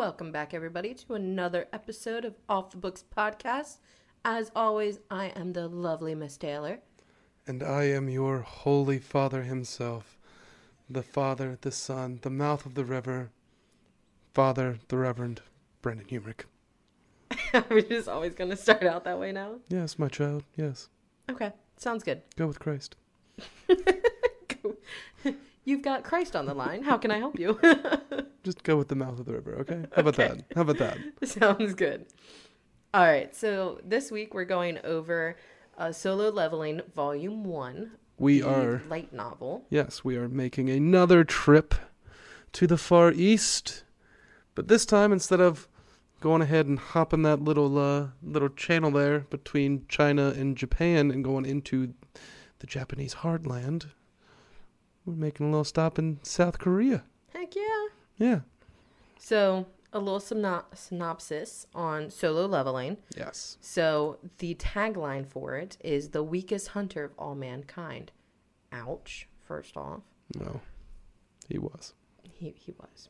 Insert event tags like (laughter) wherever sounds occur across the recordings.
Welcome back, everybody, to another episode of Off the Books podcast. As always, I am the lovely Miss Taylor. And I am your holy Father himself, the Father, the Son, the mouth of the river, Father, the Reverend Brendan Humrick. (laughs) We're just always going to start out that way now. Yes, my child, yes. Okay, sounds good. Go with Christ. (laughs) You've got Christ on the line. How can I help you? (laughs) Just go with the mouth of the river, okay? How about Okay. that? How about that? (laughs) Sounds good. All right, so this week we're going over uh, Solo Leveling Volume 1. We the are, Light novel. yes, we are making another trip to the Far East. But this time, instead of going ahead and hopping that little uh, little channel there between China and Japan and going into the Japanese heartland, we're making a little stop in South Korea. Heck yeah. Yeah. So, a little syno- synopsis on Solo Leveling. Yes. So, the tagline for it is the weakest hunter of all mankind. Ouch, first off. No, he was. He, he was.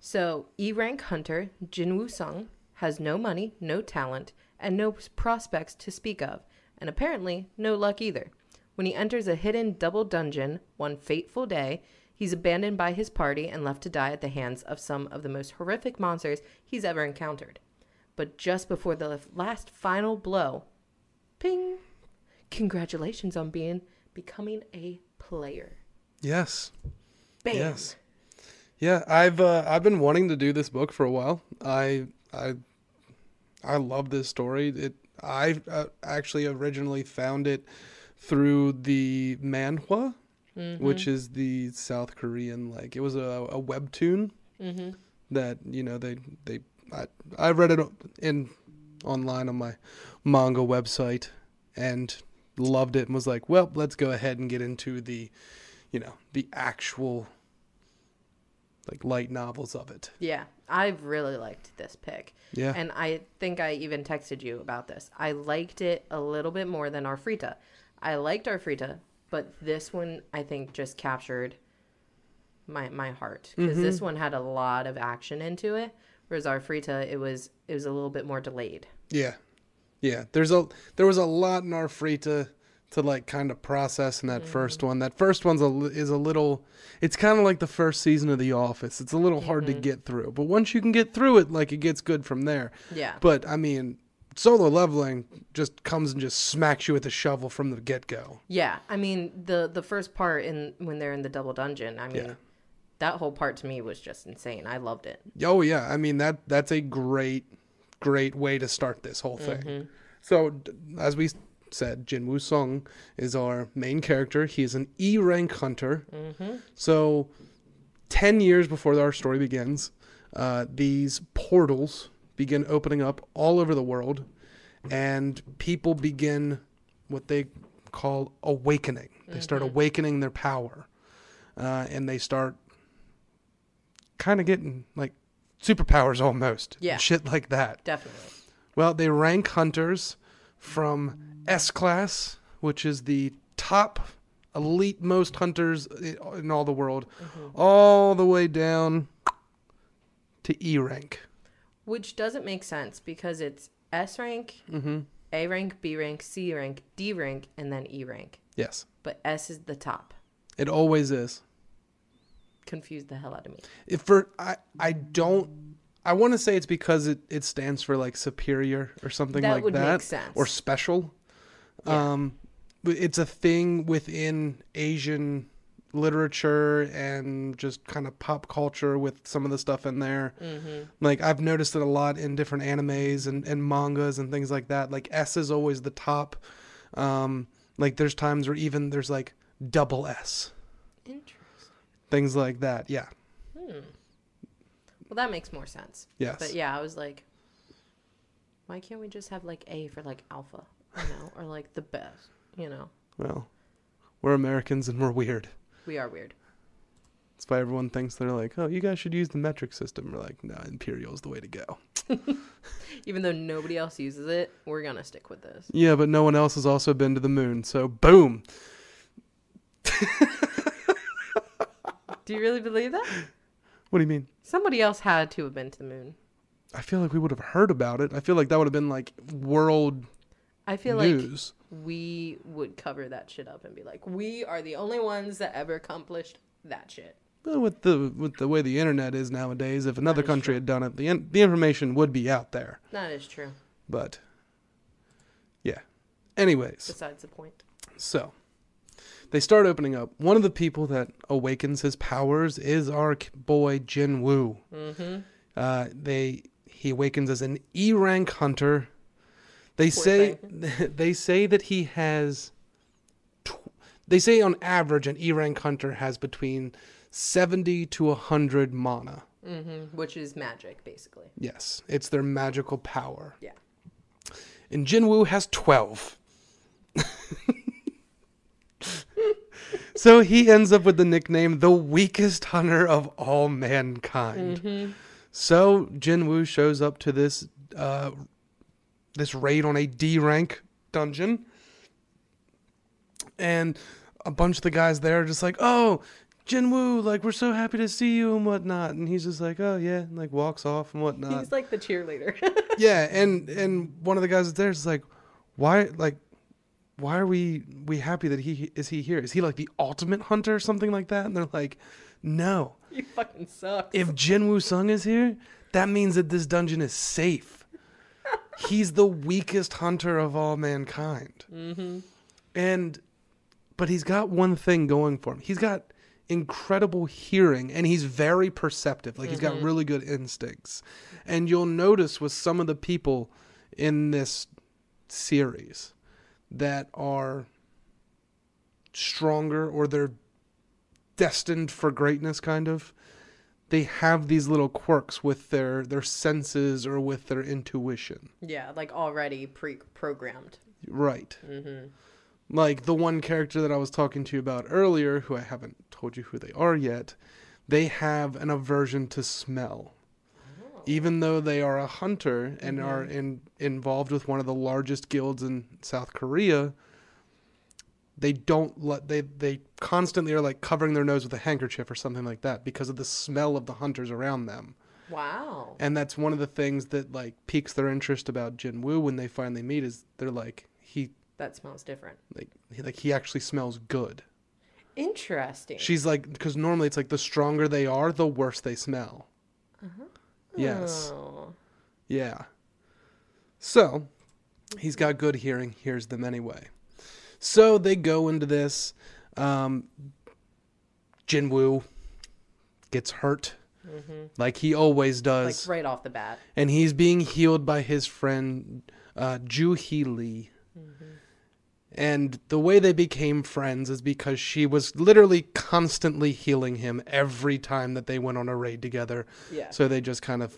So, E rank hunter Jin Woo Sung has no money, no talent, and no prospects to speak of, and apparently no luck either. When he enters a hidden double dungeon one fateful day, he's abandoned by his party and left to die at the hands of some of the most horrific monsters he's ever encountered. But just before the last final blow, ping! Congratulations on being becoming a player. Yes. Bam! Yes. Yeah, I've uh, I've been wanting to do this book for a while. I I I love this story. It I uh, actually originally found it through the manhwa, Mm-hmm. which is the South Korean like it was a, a webtoon Mm-hmm. that you know they they I I read it in online on my manga website and loved it and was like, well, let's go ahead and get into the you know the actual like light novels of it. Yeah, I've really liked this pick. Yeah. And I think I even texted you about this. I liked it a little bit more than Arifureta. I liked our Arifureta, but this one I think just captured my my heart because mm-hmm. this one had a lot of action into it, whereas Arifureta it was it was a little bit more delayed. Yeah. Yeah. There's a there was a lot in Arifureta like kind of process in that first mm-hmm. one. That first one's a is a little it's kind of like the first season of The Office. It's a little hard to mm-hmm. get through. But once you can get through it, like it gets good from there. Yeah. But I mean, solo leveling just comes and just smacks you with a shovel from the get-go. Yeah, I mean the the first part in when they're in the double dungeon. I mean, Yeah. that whole part to me was just insane. I loved it. Oh yeah, I mean that that's a great great way to start this whole thing. So as we said, Jin Woo Sung is our main character. He is an E rank hunter. So ten years before our story begins, uh, these portals begin opening up all over the world, and people begin what they call awakening. They start awakening their power, uh, and they start kind of getting like superpowers almost. Yeah. Shit like that. Definitely. Well, they rank hunters from S class, which is the top elite most hunters in all the world, all the way down to E rank. Which doesn't make sense because it's S rank, Mm-hmm. A rank, B rank, C rank, D rank, and then E rank. Yes, But S is the top. it always is. Confused the hell out of me. If for I, I don't. I want to say it's because it, it stands for like superior or something That like would make that, sense. or special. Yeah. Um, it's a thing within Asian literature and just kind of pop culture with some of the stuff in there. Mm-hmm. Like I've noticed it a lot in different animes and, and mangas and things like that. Like S is always the top. Um, like there's times where even there's like double S, Interesting. things like that. Yeah. Hmm. Well, that makes more sense. Yes. But yeah, I was like, why can't we just have like A for like alpha, you know, or like the best, you know? Well, we're Americans and we're weird. We are weird. That's why everyone thinks they're like, oh, you guys should use the metric system. We're like, no, imperial is the way to go. (laughs) Even though nobody else uses it, we're gonna stick with this. Yeah, but no one else has also been to the moon. So, boom. (laughs) Do you really believe that? What do you mean? Somebody else had to have been to the moon. I feel like we would have heard about it. I feel like that would have been like world I feel like news. We would cover that shit up and be like, we are the only ones that ever accomplished that shit. Well, with the with the way the internet is nowadays, if another country true. had done it, the in, the information would be out there. That is true. But yeah. Anyways, Besides the point. so they start opening up. One of the people that awakens his powers is our boy Jin Woo. Mm-hmm. Uh, they he awakens as an E rank hunter. They Poor say (laughs) they say that he has. Tw- they say on average an E rank hunter has between seventy to hundred mana. Mm-hmm. Which is magic, basically. Yes, it's their magical power. Yeah. And Jinwoo has 12. (laughs) so he ends up with the nickname the weakest hunter of all mankind. Mm-hmm. So Jinwoo shows up to this uh, this raid on a D rank dungeon. And a bunch of the guys there are just like, oh, Jinwoo, like we're so happy to see you and whatnot. And he's just like, oh yeah, and like walks off and whatnot He's like the cheerleader. (laughs) yeah, and and one of the guys there is like, why like, why are we we happy that he is he here? Is he like the ultimate hunter or something like that? And they're like, no. you fucking suck. If Jin Woo Sung is here, that means that this dungeon is safe. He's the weakest hunter of all mankind. mm-hmm. And but he's got one thing going for him. He's got incredible hearing and he's very perceptive. Like he's got Mhm. really good instincts. And you'll notice with some of the people in this series that are stronger or they're destined for greatness kind of they have these little quirks with their their senses or with their intuition. Yeah, like already pre-programmed. Right. Mm-hmm. like the one character that I was talking to you about earlier, who I haven't told you who they are yet, they have an aversion to smell. Even though they are a hunter and Mhm. are in, involved with one of the largest guilds in South Korea, they don't let they they constantly are like covering their nose with a handkerchief or something like that because of the smell of the hunters around them. Wow. And that's one of the things that like piques their interest about Jin Woo when they finally meet is they're like he That smells different. like he, like he actually smells good. Interesting. She's like, because normally it's like the stronger they are, the worse they smell. Uh-huh. Yes. Oh. Yeah. So he's got good hearing, hears them anyway. So they go into this. Um, Jinwoo gets hurt Mm-hmm. like he always does. Like right off the bat. and he's being healed by his friend uh, Ju Hee Lee. Mm-hmm. And the way they became friends is because she was literally constantly healing him every time that they went on a raid together. Yeah. So they just kind of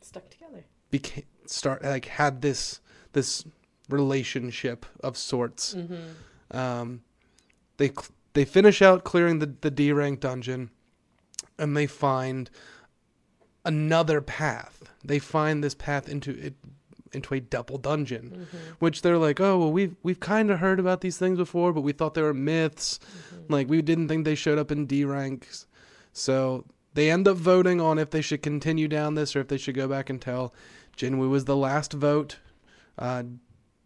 Stuck together. became start like had this this relationship of sorts. Mm-hmm. Um, they cl- they finish out clearing the the D rank dungeon, and they find another path. They find this path into it into a double dungeon, Mm-hmm. which they're like, oh well, we've we've kind of heard about these things before, but we thought they were myths. Mm-hmm. Like we didn't think they showed up in D ranks, so they end up voting on if they should continue down this or if they should go back and tell. Jinwoo was the last vote. Uh,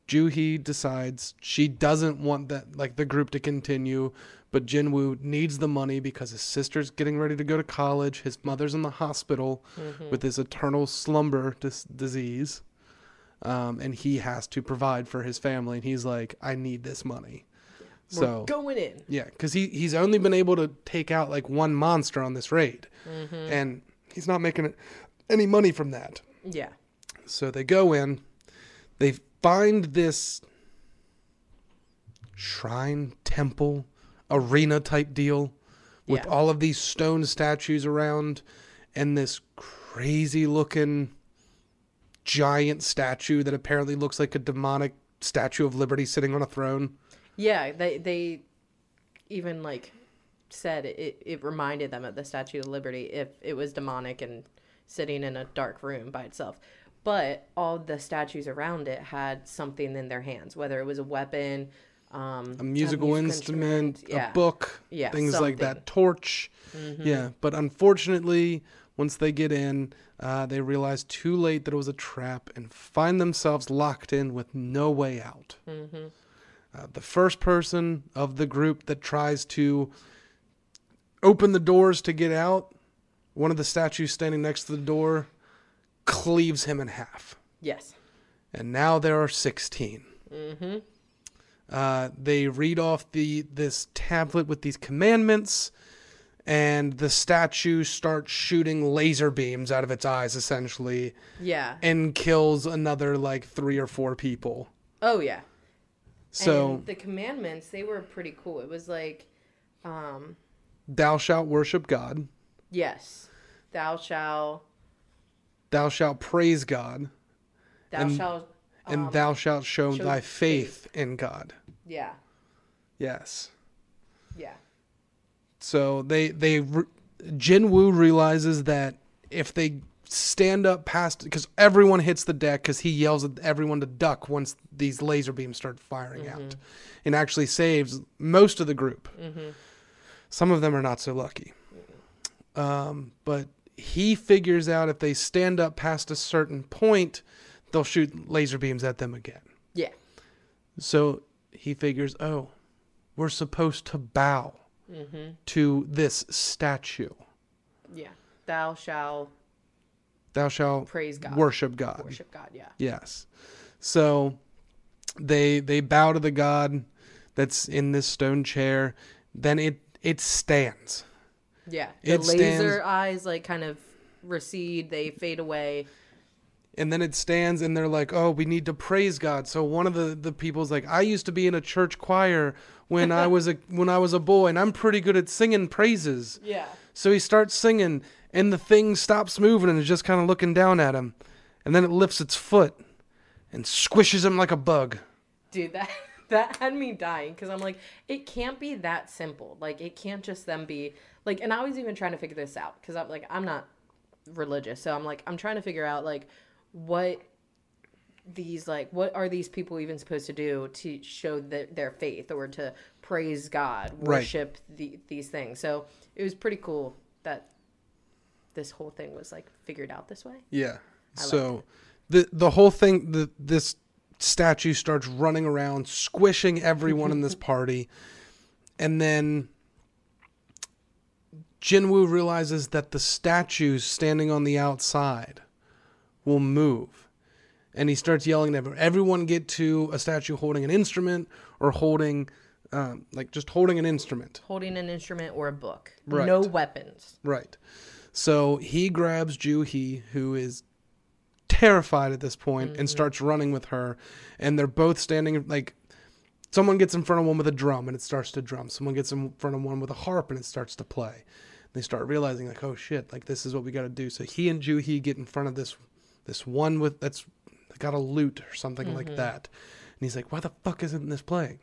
Juhi decides she doesn't want that like the group to continue, but Jinwoo needs the money because his sister's getting ready to go to college. His mother's in the hospital Mm-hmm. with this eternal slumber dis- disease, um, and he has to provide for his family. And he's like, "I need this money." We're So going in. yeah, because he he's only been able to take out like one monster on this raid, Mm-hmm. and he's not making any money from that. Yeah. So they go in, they find this shrine, temple, arena type deal with Yeah. all of these stone statues around and this crazy looking giant statue that apparently looks like a demonic statue of liberty sitting on a throne. Yeah. They they even like said it, it reminded them of the Statue of Liberty if it was demonic and sitting in a dark room by itself. But all the statues around it had something in their hands, whether it was a weapon, um, a musical instrument, yeah. a book, Yeah, things like that, torch. Yeah, but unfortunately, once they get in, uh, they realize too late that it was a trap and find themselves locked in with no way out. Mm-hmm. Uh, the first person of the group that tries to open the doors to get out, one of the statues standing next to the door cleaves him in half. Yes. And now there are 16. Mm-hmm. Uh, they read off the this tablet with these commandments, and the statue starts shooting laser beams out of its eyes, essentially, Yeah. and kills another like three or four people. Oh yeah. So and the commandments they were pretty cool. It was like, um, thou shalt worship God, yes, thou shalt, thou shalt praise God, thou And- shalt, and um, thou shalt show, show thy faith. in God. yeah, Yes. yeah, So they they Jinwoo realizes that if they stand up past because everyone hits the deck because he yells at everyone to duck once these laser beams start firing out, and actually saves most of the group. Some of them are not so lucky, um, but he figures out if they stand up past a certain point, they'll shoot laser beams at them again. yeah, So he figures, oh, we're supposed to bow mm-hmm. to this statue. yeah. Thou shalt Thou shalt praise God, worship God. worship God. Yeah, Yes. So they they bow to the god that's in this stone chair. Then it it stands. Yeah. The It laser stands- eyes like kind of recede. They fade away. And then it stands and they're like, "Oh, we need to praise God." So one of the the people's like, "I used to be in a church choir when I was a (laughs) when I was a boy and I'm pretty good at singing praises." Yeah. So he starts singing, and the thing stops moving and is just kind of looking down at him. And then it lifts its foot and squishes him like a bug. Dude, that (laughs) (laughs) that had me dying because I'm like, it can't be that simple. Like, it can't just them be like. And I was even trying to figure this out because I'm like, I'm not religious, so I'm like, I'm trying to figure out like what these like what are these people even supposed to do to show that their faith or to praise God, Right. worship the, these things. So it was pretty cool that this whole thing was like figured out this way. Yeah. So the the whole thing the this statue starts running around squishing everyone in this (laughs) party and then Jinwoo realizes that the statues standing on the outside will move. And he starts yelling at everyone, everyone get to a statue holding an instrument or holding um, like just holding an instrument. Holding an instrument or a book, Right. no weapons. Right. So he grabs Juhi, who is terrified at this point, and mm-hmm. starts running with her. And they're both standing like someone gets in front of one with a drum and it starts to drum. Someone gets in front of one with a harp and it starts to play. They start realizing like, oh shit, like this is what we got to do. So he and Juhi get in front of this this one with that's got a lute or something like mm-hmm. that. And he's like, why the fuck isn't this playing?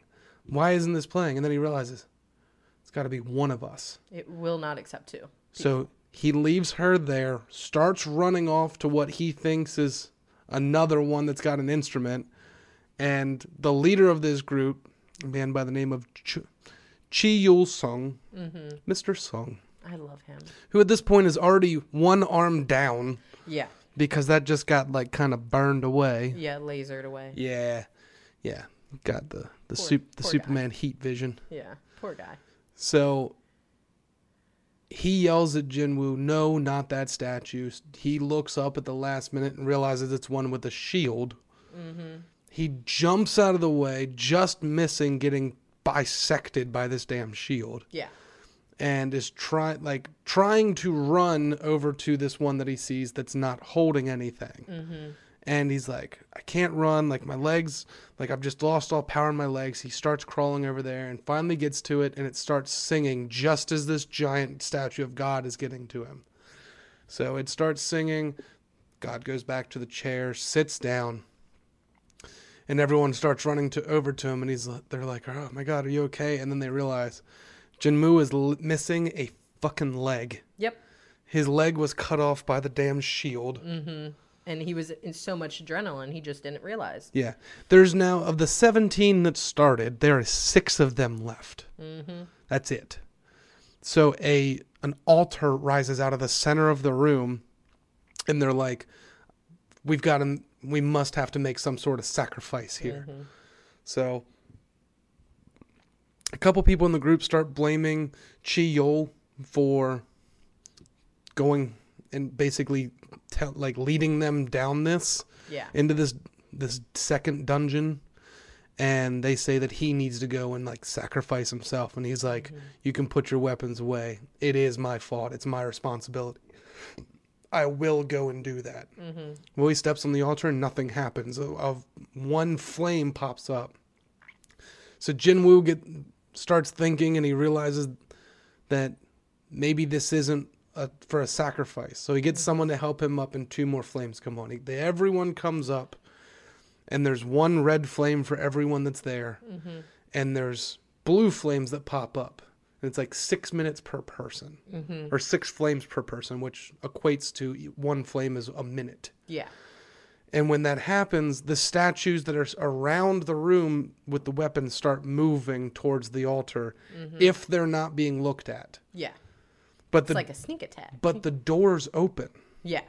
Why isn't this playing? And then he realizes it's got to be one of us. It will not accept two. So he leaves her there, starts running off to what he thinks is another one that's got an instrument. And the leader of this group, a man by the name of Ch- Chi Yul Sung, mm-hmm. Mr. Sung, I love him. who at this point is already one arm down Yeah. because that just got like kind of burned away. Yeah, lasered away. Yeah. Yeah. Got the, the, Poor- sup- the poor guy. Superman heat vision. Yeah. Poor guy. So he yells at Jinwoo, no, not that statue. He looks up at the last minute and realizes it's one with a shield. Mm-hmm. He jumps out of the way, just missing getting bisected by this damn shield, Yeah. and is trying like trying to run over to this one that he sees that's not holding anything. Mm-hmm. And he's like, I can't run. Like my legs, like I've just lost all power in my legs. He starts crawling over there and finally gets to it, and it starts singing just as this giant statue of God is getting to him. So it starts singing. God goes back to the chair, sits down, and everyone starts running to over to him, and he's they're like, "Oh my God, are you okay?" And then they realize Jinwoo is l- missing a fucking leg. Yep. His leg was cut off by the damn shield. Mm-hmm. And he was in so much adrenaline he just didn't realize. Yeah. There's now, of the 17 that started, there are six of them left. Mm-hmm. That's it. So a an altar rises out of the center of the room, and they're like, "We've got to, we must have to make some sort of sacrifice here." Mhm. So a couple people in the group start blaming Chi Yul for going and basically tell, like leading them down this Yeah. into this this second dungeon. And they say that he needs to go and like sacrifice himself. And he's like you can put your weapons away. It is my fault. It's my responsibility. I will go and do that. Mm-hmm. well he steps on the altar and nothing happens. Of, of one flame pops up. So jinwoo get starts thinking and he realizes that maybe this isn't a, for a sacrifice so he gets someone to help him up and two more flames come on he, they, everyone comes up and there's one red flame for everyone that's there Mm-hmm. and there's blue flames that pop up and it's like six minutes per person Mm-hmm. or six flames per person which equates to one flame is a minute Yeah. and when that happens, the statues that are around the room with the weapons start moving towards the altar if they're not being looked at. Yeah. But It's the like a sneak attack. but the doors open. Yeah.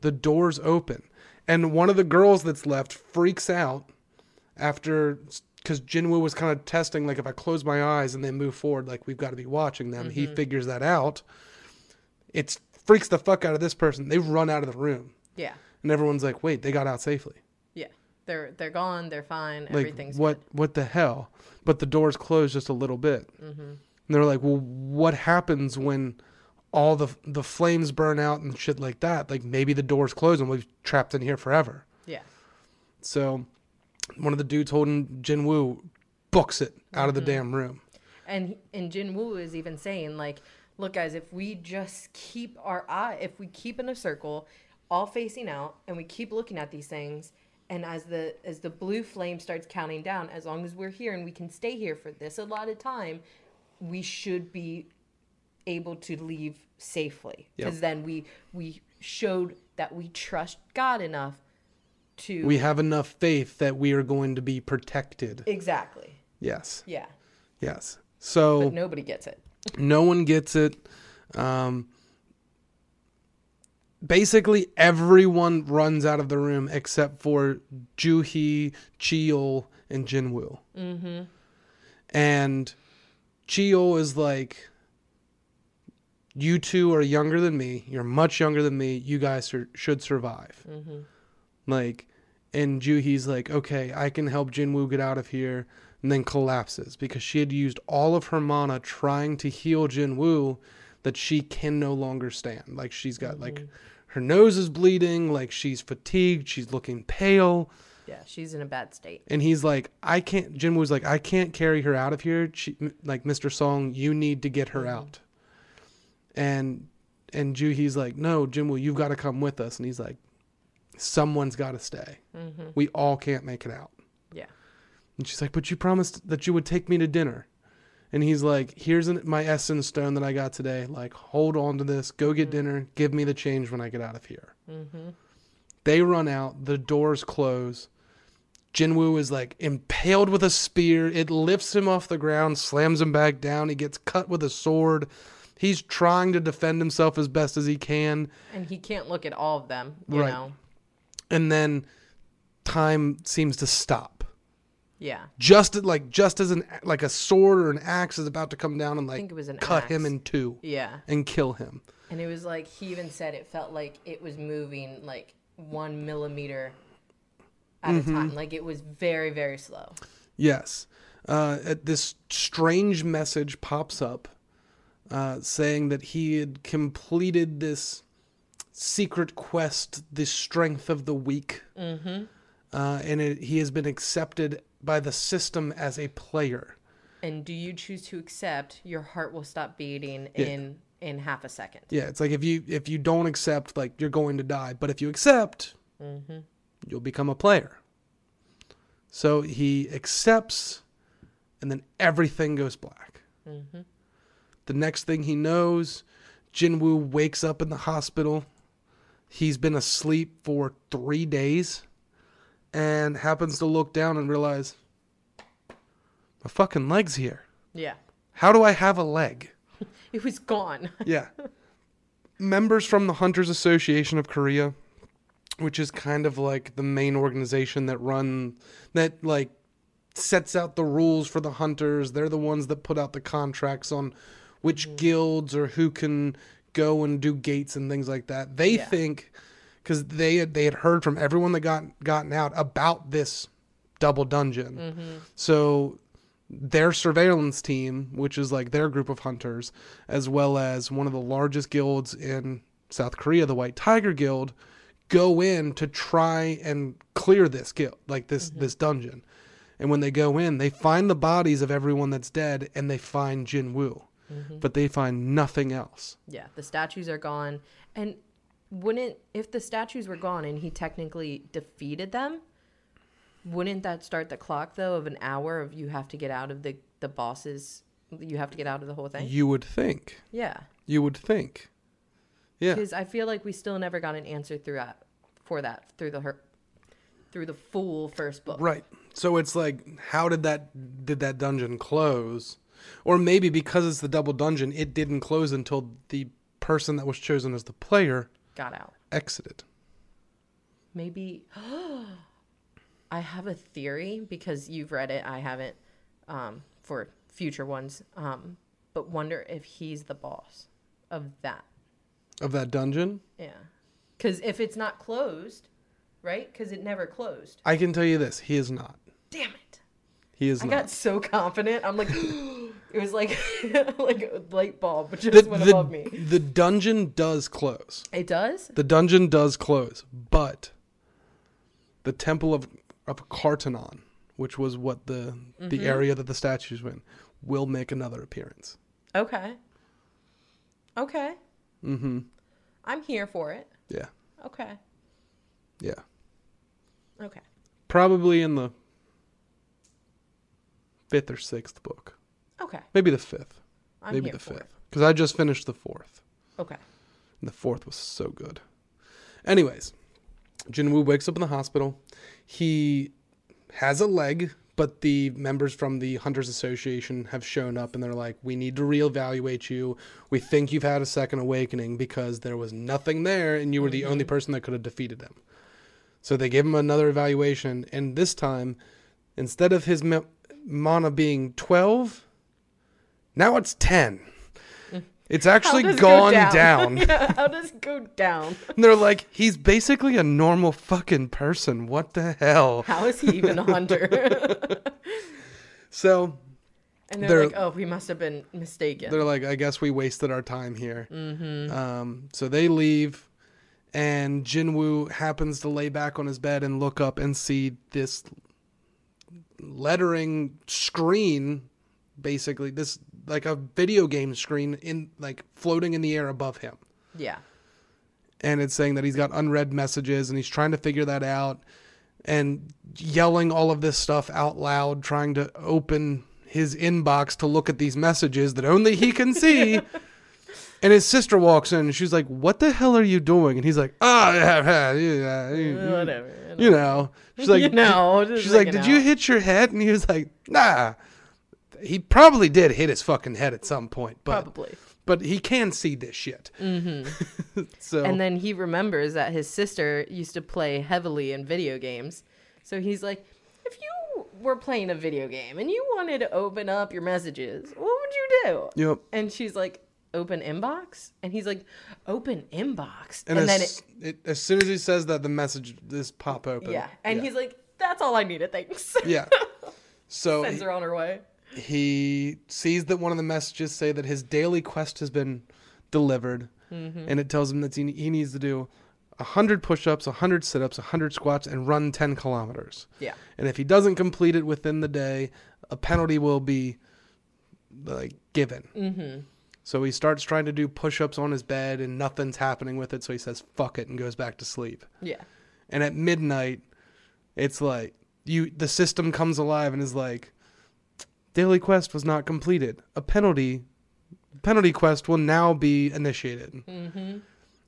The doors open. And one of the girls that's left freaks out after cuz Jinwoo was kind of testing like if I close my eyes and they move forward like we've got to be watching them. He figures that out. It freaks the fuck out of this person. They run out of the room. Yeah. And everyone's like, "Wait, they got out safely." Yeah. They're they're gone. They're fine. like Everything's what what the hell but the doors closed just a little bit Mm-hmm. and they're like well what happens when all the the flames burn out and shit like that like maybe the doors close and we're trapped in here forever Yeah. so one of the dudes holding jinwoo books it out of the Mm-hmm. damn room And and Jin Woo is even saying like, look guys, if we just keep our eye, if we keep in a circle, all facing out, and we keep looking at these things, and as the as the blue flame starts counting down, as long as we're here and we can stay here for this allotted time, we should be able to leave safely. Yep. Because then we we showed that we trust God enough to we have enough faith that we are going to be protected exactly. yes Yeah. yes so But nobody gets it. No one gets it. Um, basically, everyone runs out of the room except for Juhi, Chi Yul, and Jinwoo. Mm-hmm. And Chi Yul is like, "You two are younger than me. You're much younger than me. You guys are, should survive." Mm-hmm. Like, and Juhi's like, "Okay, I can help Jinwoo get out of here." And then collapses because she had used all of her mana trying to heal Jinwoo that she can no longer stand. Like she's got like her nose is bleeding, like she's fatigued, she's looking pale. Yeah, she's in a bad state. And he's like, I can't. Jinwoo's like, I can't carry her out of here. She, like, Mr. Song, you need to get her out. And and Juhi's like, no, Jinwoo, you've got to come with us. And he's like, someone's got to stay. Mm-hmm. We all can't make it out. Yeah. And she's like, but you promised that you would take me to dinner. And he's like, here's an, my essence stone that I got today. Like, hold on to this. Go get dinner. Give me the change when I get out of here. Mm-hmm. They run out. The doors close. Jinwoo is like impaled with a spear. It lifts him off the ground, slams him back down. He gets cut with a sword. He's trying to defend himself as best as he can. And he can't look at all of them, you Right. know. And then time seems to stop. Yeah. Just like just as an like a sword or an axe is about to come down and I like think it was an cut him in two Yeah. and kill him. And it was like he even said it felt like it was moving like one millimeter at Mm-hmm. a time. Like it was very, very slow. Yes. Uh, uh, this strange message pops up uh, saying that he had completed this secret quest, the strength of the weak, Mm-hmm. uh, and it, he has been accepted by the system as a player. And do you choose to accept, your heart will stop beating Yeah. in in half a second. Yeah, it's like if you if you don't accept, like you're going to die, but if you accept, Mm-hmm. you'll become a player. So he accepts, and then everything goes black. Mm-hmm. The next thing he knows, Jinwoo wakes up in the hospital he's been asleep for three days and happens to look down and realize my fucking leg's here. Yeah. How do I have a leg? (laughs) It was gone. (laughs) Yeah. Members from the Hunters Association of Korea, which is kind of like the main organization that run that like sets out the rules for the hunters. They're the ones that put out the contracts on which mm. guilds or who can go and do gates and things like that. They Yeah. think because they had, they had heard from everyone that got gotten out about this double dungeon. Mm-hmm. So their surveillance team, which is like their group of hunters, as well as one of the largest guilds in South Korea, the White Tiger Guild, go in to try and clear this guild, like this mm-hmm. this dungeon. And when they go in, they find the bodies of everyone that's dead, and they find Jin Woo, Mm-hmm. but they find nothing else. Yeah, the statues are gone. And wouldn't if the statues were gone and he technically defeated them, wouldn't that start the clock though of an hour of you have to get out of the the bosses you have to get out of the whole thing? You would think. Yeah. You would think. Yeah. Because I feel like we still never got an answer through that for that through the her through the full first book. Right. So it's like, how did that did that dungeon close? Or maybe because it's the double dungeon, it didn't close until the person that was chosen as the player Got out. exited. Maybe (gasps) I have a theory because you've read it, I haven't um, for future ones. Um, but wonder if he's the boss of that. Of that dungeon, Yeah. Because if it's not closed, right? Because it never closed. I can tell you this: he is not. Damn it! He is I not. got so confident. I'm like, (gasps) (gasps) it was like (laughs) like a light bulb just the, went the, above me. the dungeon does close. It does. The dungeon does close, but the temple of of Cartenon, which was what the the Mm-hmm. area that the statues were in, will make another appearance. Okay. Okay. Mm-hmm. I'm here for it. Yeah. Okay. Yeah. Okay. Probably in the fifth or sixth book. Okay. Maybe the fifth. I'm Maybe the fifth. Because I just finished the fourth. Okay. And the fourth was so good. Anyways, Jinwoo wakes up in the hospital. He has a leg, but the members from the Hunters Association have shown up and they're like, We need to reevaluate you. We think you've had a second awakening because there was nothing there and you were the only person that could have defeated him. So they give him another evaluation, and this time, instead of his ma- mana being 12, now it's 10. It's actually gone go (laughs) down. yeah, how does it go down? And they're like, he's basically a normal fucking person. What the hell? How is he even a hunter? (laughs) So and they're, They're- like, oh, we must have been mistaken. they're like, I guess we wasted our time here. Mm-hmm. Um, so they leave, and Jinwoo happens to lay back on his bed and look up and see this lettering screen, basically this like a video game screen in like floating in the air above him. yeah. and it's saying that he's got unread messages and he's trying to figure that out and yelling all of this stuff out loud trying to open his inbox to look at these messages that only he can see. (laughs) And his sister walks in and she's like what the hell are you doing? And he's like (laughs) oh yeah, yeah, yeah, Whatever. you know. she's like (laughs) you know, she's like did you hit your head? And he was like nah he probably did hit his fucking head at some point but Probably. but he can see this shit mm-hmm. (laughs) so And then he remembers that his sister used to play heavily in video games. So he's like, if you were playing a video game and you wanted to open up your messages, what would you do? yep And she's like, open inbox? And he's like, open inbox. And, And, then as, it, it, as soon as he says that, the message this pop open. yeah. And he's like, that's all I needed. Thanks. (laughs) yeah. So Sends her on her way. He sees that one of the messages say that his daily quest has been delivered, Mm-hmm. and it tells him that he, he needs to do hundred push-ups, hundred sit-ups, hundred squats, and run ten kilometers. Yeah. And if he doesn't complete it within the day, a penalty will be like given. Mm-hmm. So he starts trying to do push-ups on his bed, and nothing's happening with it. So he says "fuck it" and goes back to sleep. Yeah. and at midnight it's like you the system comes alive and is like daily quest was not completed a penalty penalty quest will now be initiated Mm-hmm.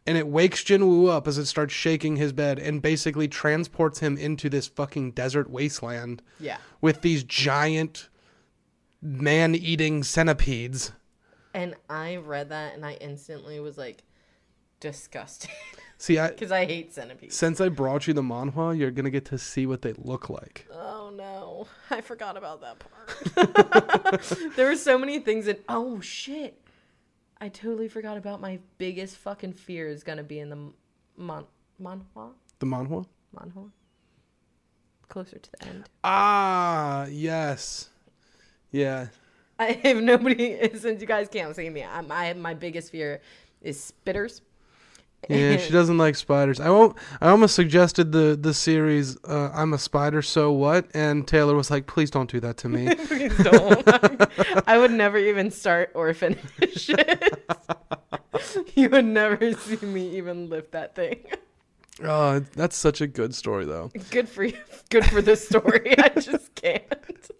and it wakes Jinwoo up as it starts shaking his bed and basically transports him into this fucking desert wasteland Yeah. with these giant man-eating centipedes. And I read that and I instantly was like disgusted (laughs) See, I because I hate centipedes. since I brought you the manhwa, you're gonna get to see what they look like. Oh no, (laughs) I forgot about that part. (laughs) (laughs) there were so many things that. Oh shit, I totally forgot about my biggest fucking fear is gonna be in the mon manhwa The manhwa? manhwa. Closer to the end. Ah, yes, yeah. I if nobody since you guys can't see me, I, my my biggest fear is spitters. Yeah, she doesn't like spiders. I won't. I almost suggested the the series uh, "I'm a Spider, So What," and Taylor was like, "Please don't do that to me." (laughs) Please don't. I would never even start or finish it. you would never see me even lift that thing. oh, that's such a good story, though. Good for you. Good for this story. I (laughs) just can't.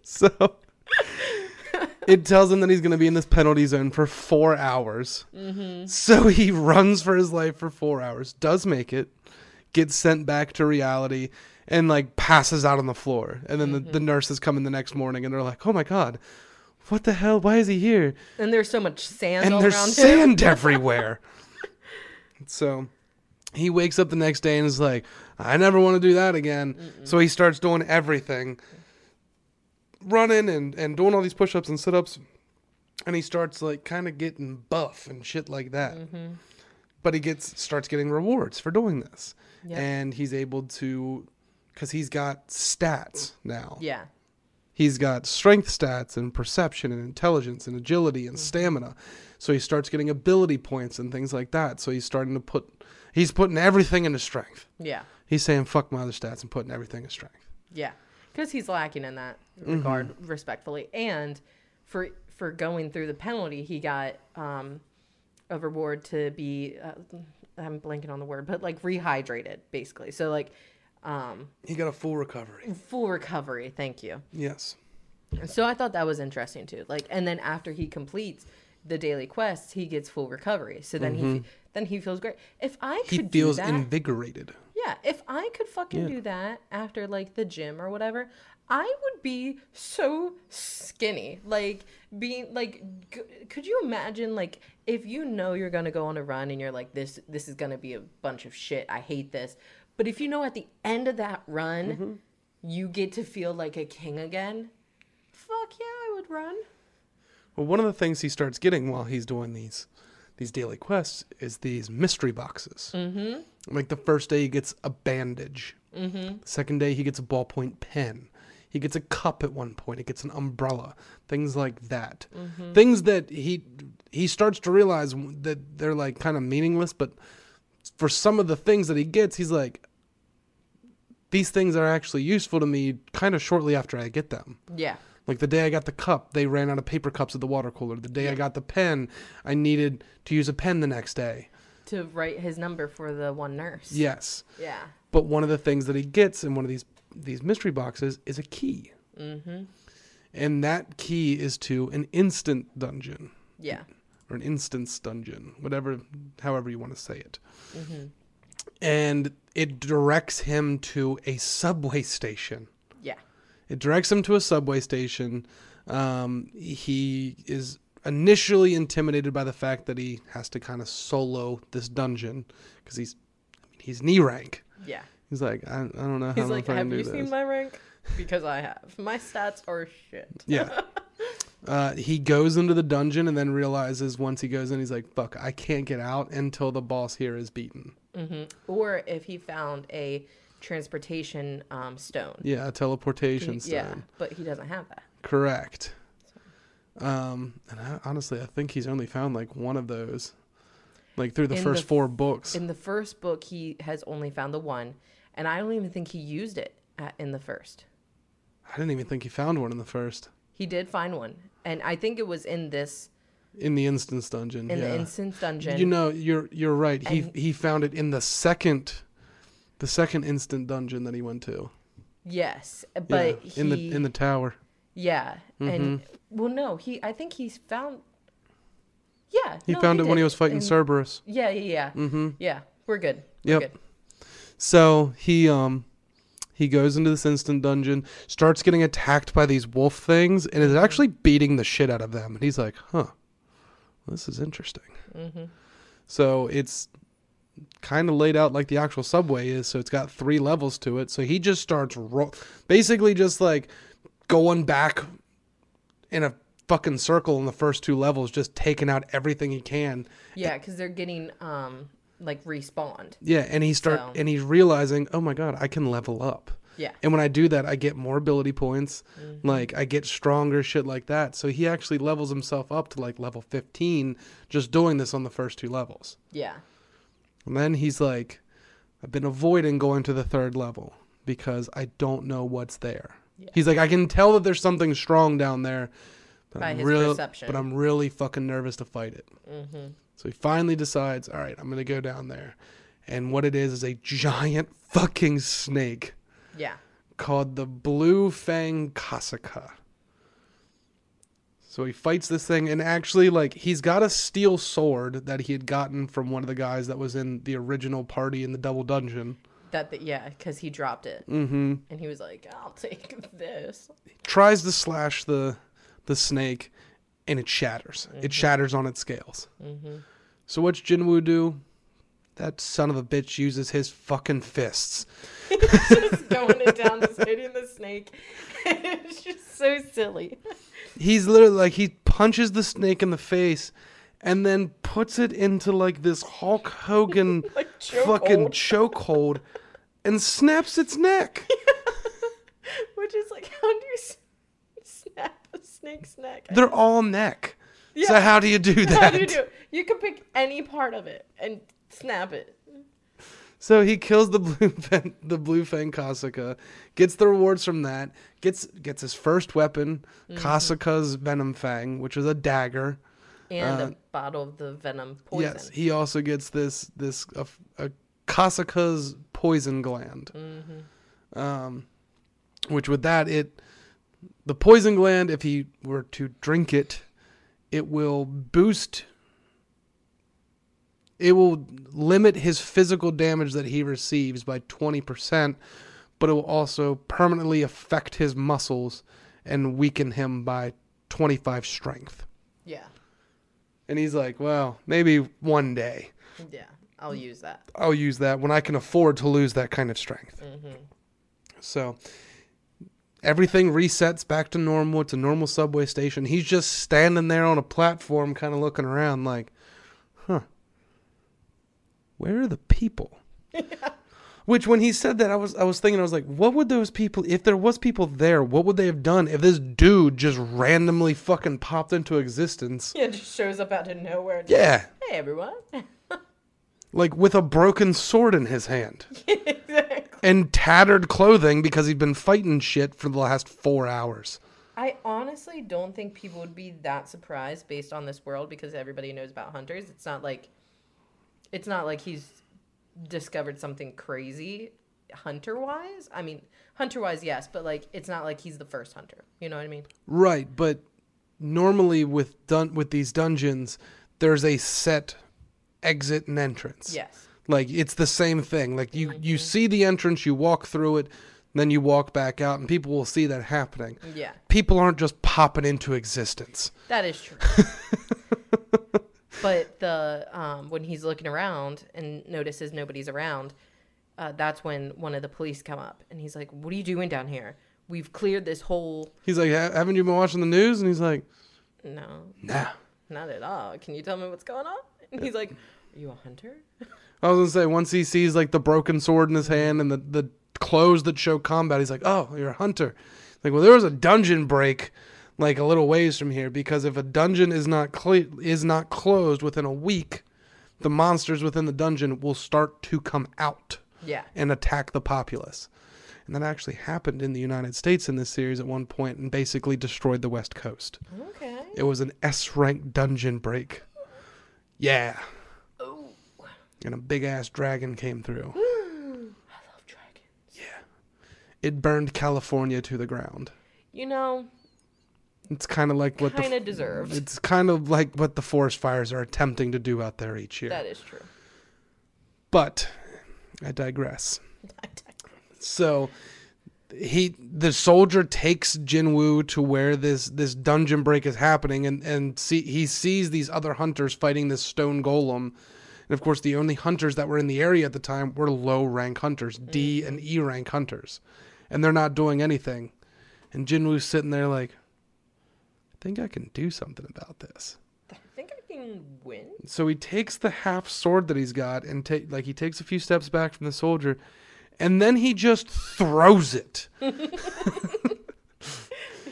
So (laughs) it tells him that he's going to be in this penalty zone for four hours. Mm-hmm. So he runs for his life for four hours, does make it, gets sent back to reality, and like passes out on the floor. And then the, the mm-hmm. nurses come in the next morning and they're like, oh my God, what the hell? Why is he here? And there's so much sand and all there's sand everywhere. (laughs) so he wakes up the next day and is like, I never want to do that again. So he starts doing everything, running and, and doing all these push ups and sit ups. And he starts like kind of getting buff and shit like that. Mm-hmm. But he gets starts getting rewards for doing this. Yep. And he's able to, because he's got stats now. Yeah. He's got strength stats and perception and intelligence and agility and stamina. So he starts getting ability points and things like that. So he's starting to put he's putting everything into strength. Yeah. He's saying fuck my other stats and putting everything in strength. Yeah. Because he's lacking in that Mm-hmm. regard, respectfully. And for for going through the penalty, he got um, a reward to be. Uh, I'm blanking on the word, but like rehydrated, basically. So like um, He got a full recovery. full recovery. Thank you. Yes. So I thought that was interesting too. Like, and then after he completes the daily quests, he gets full recovery. So then he then he feels great. If I Mm-hmm. He feels invigorated. Yeah, if I could fucking Yeah. do that after like the gym or whatever, I would be so skinny. Like being like g- could you imagine like if you know you're going to go on a run and you're like this this is going to be a bunch of shit. I hate this. But if you know at the end of that run Mm-hmm. you get to feel like a king again, fuck yeah, I would run. Well, one of the things he starts getting while he's doing these these daily quests is these mystery boxes. Mm-hmm. Like the first day, he gets a bandage. Mm-hmm. Second day, he gets a ballpoint pen. He gets a cup at one point. He gets an umbrella. Things like that. Things that he he starts to realize that they're like kind of meaningless, but for some of the things that he gets, he's like, these things are actually useful to me. Kind of shortly after I get them. Yeah. Like the day I got the cup, they ran out of paper cups at the water cooler. The day I got the pen, I needed to use a pen the next day. To write his number for the one nurse. Yes. Yeah. But one of the things that he gets in one of these these mystery boxes is a key. Mm-hmm. And that key is to an instant dungeon Yeah. or an instance dungeon, whatever, however you want to say it. Mm-hmm. And it directs him to a subway station. It directs him to a subway station. Um, he is initially intimidated by the fact that he has to kind of solo this dungeon because he's I mean, he's knee rank. Yeah. He's like, I, I don't know how He's I'm like, have you seen this. my rank? Because I have. My stats are shit. (laughs) yeah. Uh, he goes into the dungeon and then realizes once he goes in, he's like, "Fuck, I can't get out until the boss here is beaten." Or if he found a transportation um, stone. Yeah, a teleportation He- stone. yeah, but he doesn't have that. Correct. Um, and I, honestly, I think he's only found like one of those, like through the In first the- four books. In the first book, he has only found the one, and I don't even think he used it at, in the first. I didn't even think he found one in the first. He did find one, and I think it was in this In the instance dungeon. in yeah. the instance dungeon. You know, you're you're right. He he found it in the second, the second instant dungeon that he went to. yes, but yeah, in the in the tower. Yeah, and Mm-hmm. well, no, he. I think he's found. Yeah. He no, found it when he was fighting And- Cerberus. Yeah, yeah, yeah. Mm-hmm. Yeah, we're good. We're Yep. good. So he um he goes into this instant dungeon, starts getting attacked by these wolf things, and is actually beating the shit out of them. And he's like, "Huh, this is interesting." Mm-hmm. So it's kind of laid out like the actual subway is. So it's got three levels to it. So he just starts ro- basically just like going back in a fucking circle in the first two levels, just taking out everything he can. Yeah, because they're getting um like respawned. Yeah, and he start So- and he's realizing, oh my god, I can level up. Yeah. And when I do that, I get more ability points. Mm-hmm. Like I get stronger, shit like that. So he actually levels himself up to like level 15 just doing this on the first two levels. Yeah. And then he's like, I've been avoiding going to the third level because I don't know what's there. Yeah. He's like, I can tell that there's something strong down there, but By I'm his real, perception. but I'm really fucking nervous to fight it. Mm-hmm. So he finally decides, all right, I'm gonna go down there, and what it is is a giant fucking snake Yeah. called the Blue Fang Kasaka. So he fights this thing, and actually, like, he's got a steel sword that he had gotten from one of the guys that was in the original party in the double dungeon. That the, yeah, because he dropped it Mm-hmm. and he was like, "I'll take this." He Tries to slash the the snake, and it shatters. It shatters on its scales. Mm-hmm. So what's Jinwoo do? That son of a bitch uses his fucking fists. (laughs) just going it down, just hitting the snake. (laughs) it's just so silly. He's literally like he punches the snake in the face and then puts it into like this Hulk Hogan (laughs) Like fucking chokehold. chokehold and snaps its neck. Which is like, how do you snap a snake's neck? They're all neck. Yeah. So how do you do that? How do you do it? You can pick any part of it and snap it. So he kills the (laughs) blue fang, the blue fang Kasaka, gets the rewards from that, gets gets his first weapon, Mm-hmm. Kasaka's venom fang, which is a dagger. And Uh, a bottle of the venom poison. Yes, he also gets this this a, a Kasaka's poison gland. Mm-hmm. Um, which with that it the poison gland, if he were to drink it, it will boost. It will limit his physical damage that he receives by twenty percent, but it will also permanently affect his muscles and weaken him by twenty five strength. Yeah. And he's like, "Well, maybe one day." Yeah. I'll use that. I'll use that when I can afford to lose that kind of strength. Mm-hmm. So everything resets back to normal. It's a normal subway station. He's just standing there on a platform, kind of looking around, like, where are the people? (laughs) Which, when he said that, I was I was thinking, I was like, what would those people, if there was people there, what would they have done if this dude just randomly fucking popped into existence? Yeah, just shows up out of nowhere. Just, Yeah, Hey, everyone. (laughs) like with a broken sword in his hand. (laughs) exactly. and tattered clothing because he'd been fighting shit for the last four hours. I honestly don't think people would be that surprised based on this world because everybody knows about hunters. It's not like it's not like he's discovered something crazy hunter wise. I mean, hunter wise, yes, but like it's not like he's the first hunter. You know what I mean? Right, but normally with dun- with these dungeons, there's a set exit and entrance. Yes. Like it's the same thing. Like you you mm-hmm. see the entrance, you walk through it, then you walk back out, and people will see that happening. Yeah. People aren't just popping into existence. That is true. (laughs) but the um, when he's looking around and notices nobody's around, uh, that's when one of the police come up and he's like, "What are you doing down here? We've cleared this whole." He's like, "Ha- "Haven't you been watching the news?" And he's like, No, "Nah." not at all. Can you tell me what's going on? And he's like, "Are you a hunter?" I was gonna say once he sees like the broken sword in his hand and the the clothes that show combat, he's like, "Oh, you're a hunter." Like, well, there was a dungeon break like a little ways from here because if a dungeon is not cle- is not closed within a week, the monsters within the dungeon will start to come out Yeah. and attack the populace. And that actually happened in the United States in this series at one point and basically destroyed the West Coast. Okay. It was an S rank dungeon break. Yeah. Oh, And a big ass dragon came through. I love dragons. Yeah. It burned California to the ground. You know, It's kind of like what kind the of deserved. it's kind of like what the forest fires are attempting to do out there each year. That is true. But I digress. (laughs) So he the soldier takes Jinwoo to where this this dungeon break is happening and and see he sees these other hunters fighting this stone golem. And of course the only hunters that were in the area at the time were low rank hunters, D mm. and E rank hunters. And they're not doing anything. And Jinwoo's sitting there like I think I can do something about this. I think I can win. So he takes the half sword that he's got and take like he takes a few steps back from the soldier, and then he just throws it. (laughs)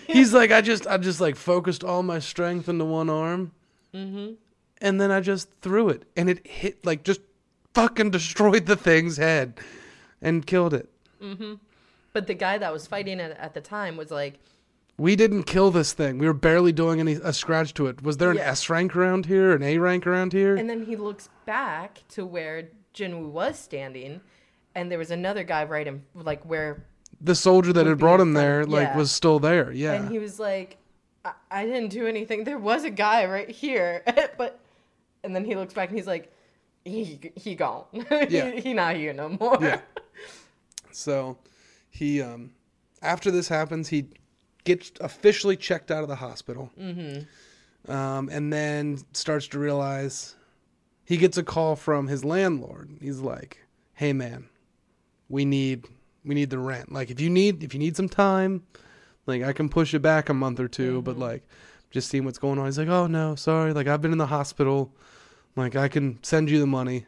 he's like, I just I just like focused all my strength into one arm, Mm-hmm. and then I just threw it, and it hit like just fucking destroyed the thing's head, and killed it. But the guy that was fighting it at the time was like, We didn't kill this thing. We were barely doing any a scratch to it. Was there an Yeah. S rank around here, an A rank around here? and then he looks back to where Jinwoo was standing, and there was another guy right in like where, the soldier that had brought him there of- like yeah. was still there. Yeah. and he was like, I, I didn't do anything. There was a guy right here, (laughs) but, and then he looks back and he's like, he he gone. (laughs) Yeah. he, he not here no more. Yeah. (laughs) So he um after this happens, he gets officially checked out of the hospital. Mm-hmm. Um, and then starts to realize he gets a call from his landlord. He's like, "Hey man, we need we need the rent. Like if you need if you need some time, like I can push it back a month or 2 but like just seeing what's going on." He's like, "Oh no, sorry. Like I've been in the hospital. Like I can send you the money."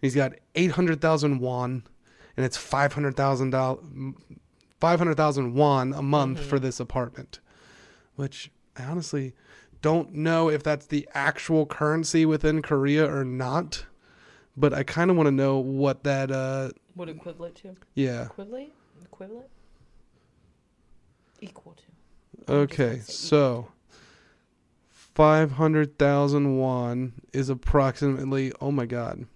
He's got 800,000 won and it's five hundred thousand dollars, five hundred thousand won a month for this apartment, which I honestly don't know if that's the actual currency within Korea or not. But I kind of want to know what that. uh What equivalent to? Yeah. Equivalent? Equivalent? Equal to. Okay. So. Five hundred thousand won is approximately. Oh my god.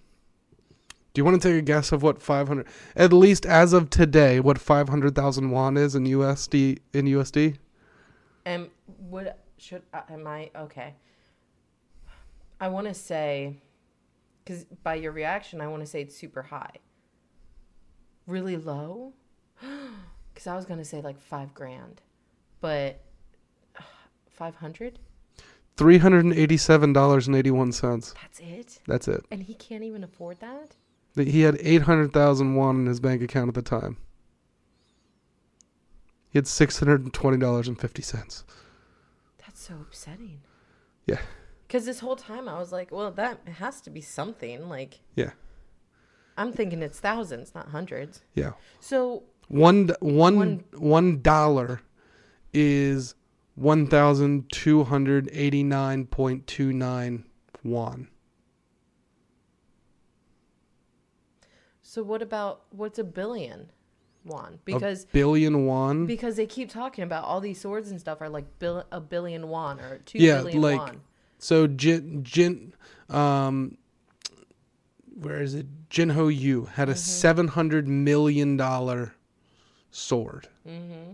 Do you want to take a guess of what five hundred? At least as of today, what five hundred thousand won is in USD in USD? And would should uh, am I okay? I want to say, because by your reaction, I want to say it's super high. Really low, (gasps) because I was gonna say like five grand, but (sighs) five hundred. Three hundred and eighty-seven dollars and eighty-one cents. That's it, That's it. and he can't even afford that. He had eight hundred thousand won in his bank account at the time. He had six hundred and twenty dollars and fifty cents. That's so upsetting. Yeah. Because this whole time I was like, well, that has to be something. Like, Yeah, I'm thinking it's thousands, not hundreds. yeah. So One one One- one dollar is one thousand two hundred eighty-nine point two nine won. So what about what's a billion won? Because a billion won. because they keep talking about all these swords and stuff are like bill, a billion won or two Yeah, billion like- won. So Jin Jin um where is it? Jinho Yu had a seven hundred million dollar sword. Mm-hmm.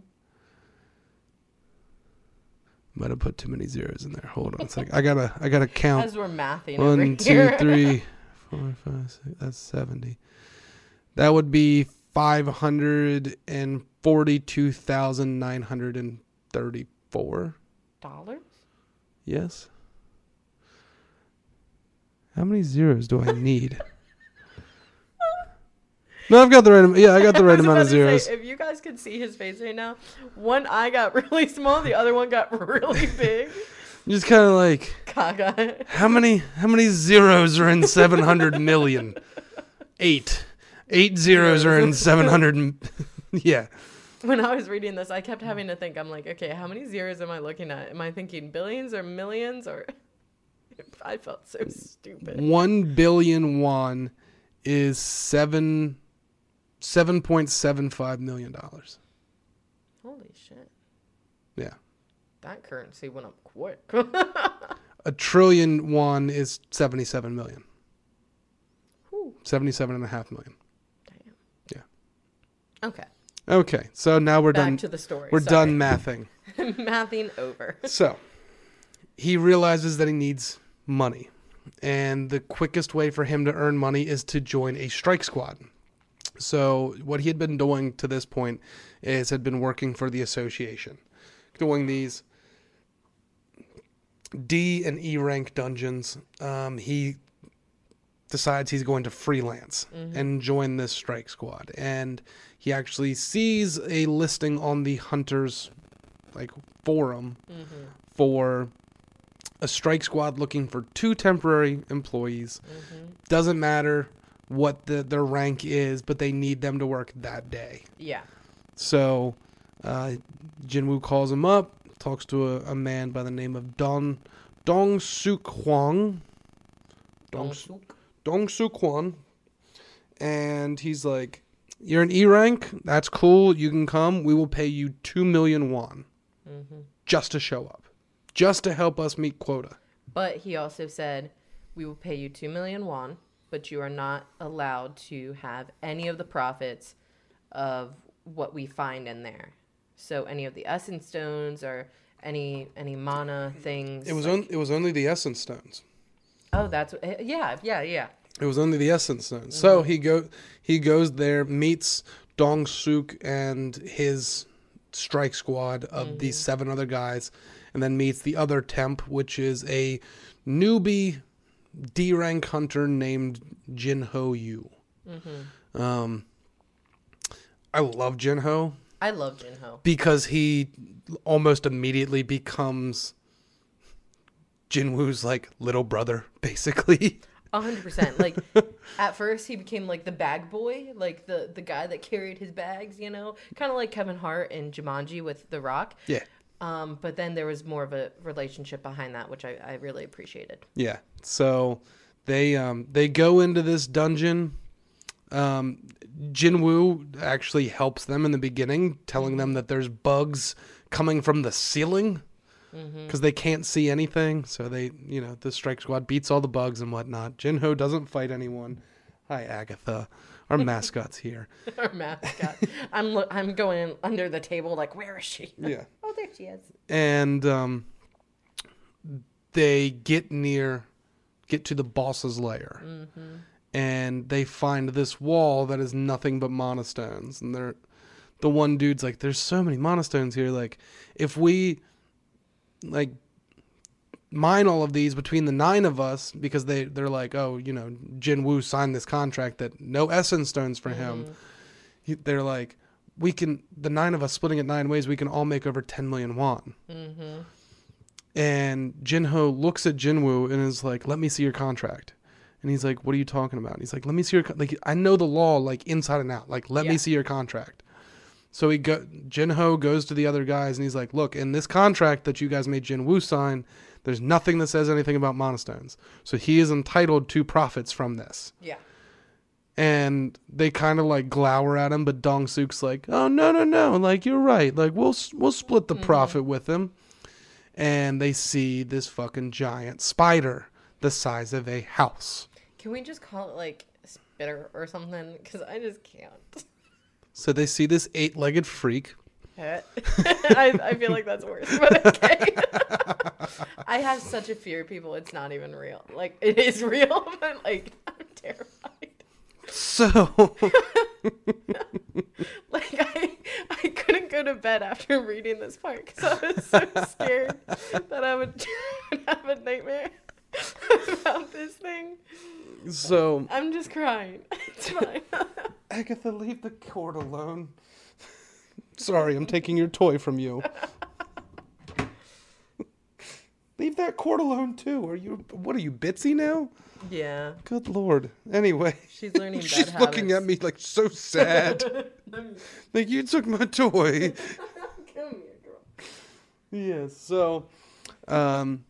Might have put too many zeros in there. Hold on a second. I gotta I gotta count. (laughs) As we're mathing over One, two, three, (laughs) four, five, six. That's seventy. That would be five hundred and forty-two thousand nine hundred and thirty-four. dollars. Yes. How many zeros do I need? no, I've got the right. Yeah, I got the (laughs) right amount of zeros. Say, if you guys could see his face right now, one eye got (laughs) really small, the other one got (laughs) really big. Just kind of like Gaga. how many how many zeros are in seven hundred million? Eight. Eight zeros are in seven (laughs) hundred. yeah. When I was reading this, I kept having to think. I'm like, okay, how many zeros am I looking at? Am I thinking billions or millions or? (laughs) I felt so stupid. One billion won is seven seven point seven five million dollars. Holy shit! Yeah. That currency went up quick. (laughs) A trillion won is seventy seven million. Whew, Seventy seven and a half million. Okay. Okay, so now we're Back done. to the story. we're sorry. done mathing. (laughs) Mathing over. So he realizes that he needs money. And the quickest way for him to earn money is to join a strike squad. So what he had been doing to this point is had been working for the association, doing these D and E rank dungeons. Um, he decides he's going to freelance mm-hmm. and join this strike squad. And he actually sees a listing on the hunters like forum mm-hmm. for a strike squad looking for two temporary employees. Mm-hmm. Doesn't matter what the, their rank is, but they need them to work that day. Yeah. So uh, Jinwoo calls him up, talks to a, a man by the name of Don Dong Suk Hwang. Dong, Dong-suk. Dong Suk Hwan. And he's like, You're an E rank? That's cool. You can come. We will pay you 2 million won mm-hmm. just to show up, just to help us meet quota. But he also said, "We will pay you two million won, but you are not allowed to have any of the profits of what we find in there. So any of the essence stones or any any mana things. It was like- on, it was only the essence stones. Oh, that's eh, yeah, yeah, yeah. It was only the essence stones. So he go he goes there, meets Dong Suk and his strike squad of these seven other guys, and then meets the other temp, which is a newbie D rank hunter named Jin Ho Yu. Um, I love Jin Ho I love Jinho. because he almost immediately becomes Jinwoo's like little brother, (laughs) basically. A hundred percent. Like (laughs) at first he became like the bag boy, like the the guy that carried his bags, you know, kind of like Kevin Hart in Jumanji with The Rock. yeah. Um, but then there was more of a relationship behind that, which I, I really appreciated. Yeah. So they um they go into this dungeon. Um Jinwoo actually helps them in the beginning, telling them that there's bugs coming from the ceiling because they can't see anything. So they, you know, the strike squad beats all the bugs and whatnot. Jinho doesn't fight anyone. Hi, Agatha. Our (laughs) mascot's here. (laughs) Our mascot. I'm lo- I'm going under the table, like where is she? (laughs) Yeah. Oh, there she is. and um, they get near, get to the boss's lair, and they find this wall that is nothing but mana stones. And they're, the one dude's like, "There's so many mana stones here. Like, if we, like." Mine all of these between the nine of us because they they're like oh you know Jin Woo signed this contract that no essence stones for him. Mm-hmm. He, they're like we can the nine of us splitting it nine ways we can all make over 10 million won mm-hmm. and jinho looks at jinwoo and is like let me see your contract and he's like what are you talking about he's like let me see your co- like i know the law like inside and out like let Yeah. me see your contract so he go jinho goes to the other guys and he's like look in this contract that you guys made jinwoo sign there's nothing that says anything about mana stones so he is entitled to profits from this Yeah. and they kind of like glower at him but dong suk's like oh no no no like you're right like we'll we'll split the mm-hmm. profit with him and they see this fucking giant spider the size of a house Can we just call it like spitter or something? Because I just can't. (laughs) so they see this eight-legged freak eh. (laughs) I, I feel like that's worse, but okay. (laughs) I have such a fear of people. It's not even real. Like it is real, (laughs) but like I'm terrified. so Like I, I couldn't go to bed after reading this part because I was so scared that I would have a nightmare about this thing. so I'm just crying. It's fine. Agatha leave the cord alone sorry i'm taking your toy from you leave that cord alone too are you what are you bitsy now yeah, good lord anyway she's learning (laughs) bad She's habits. looking at me like so sad. (laughs) like you took my toy. Come here, girl. yes. So, um,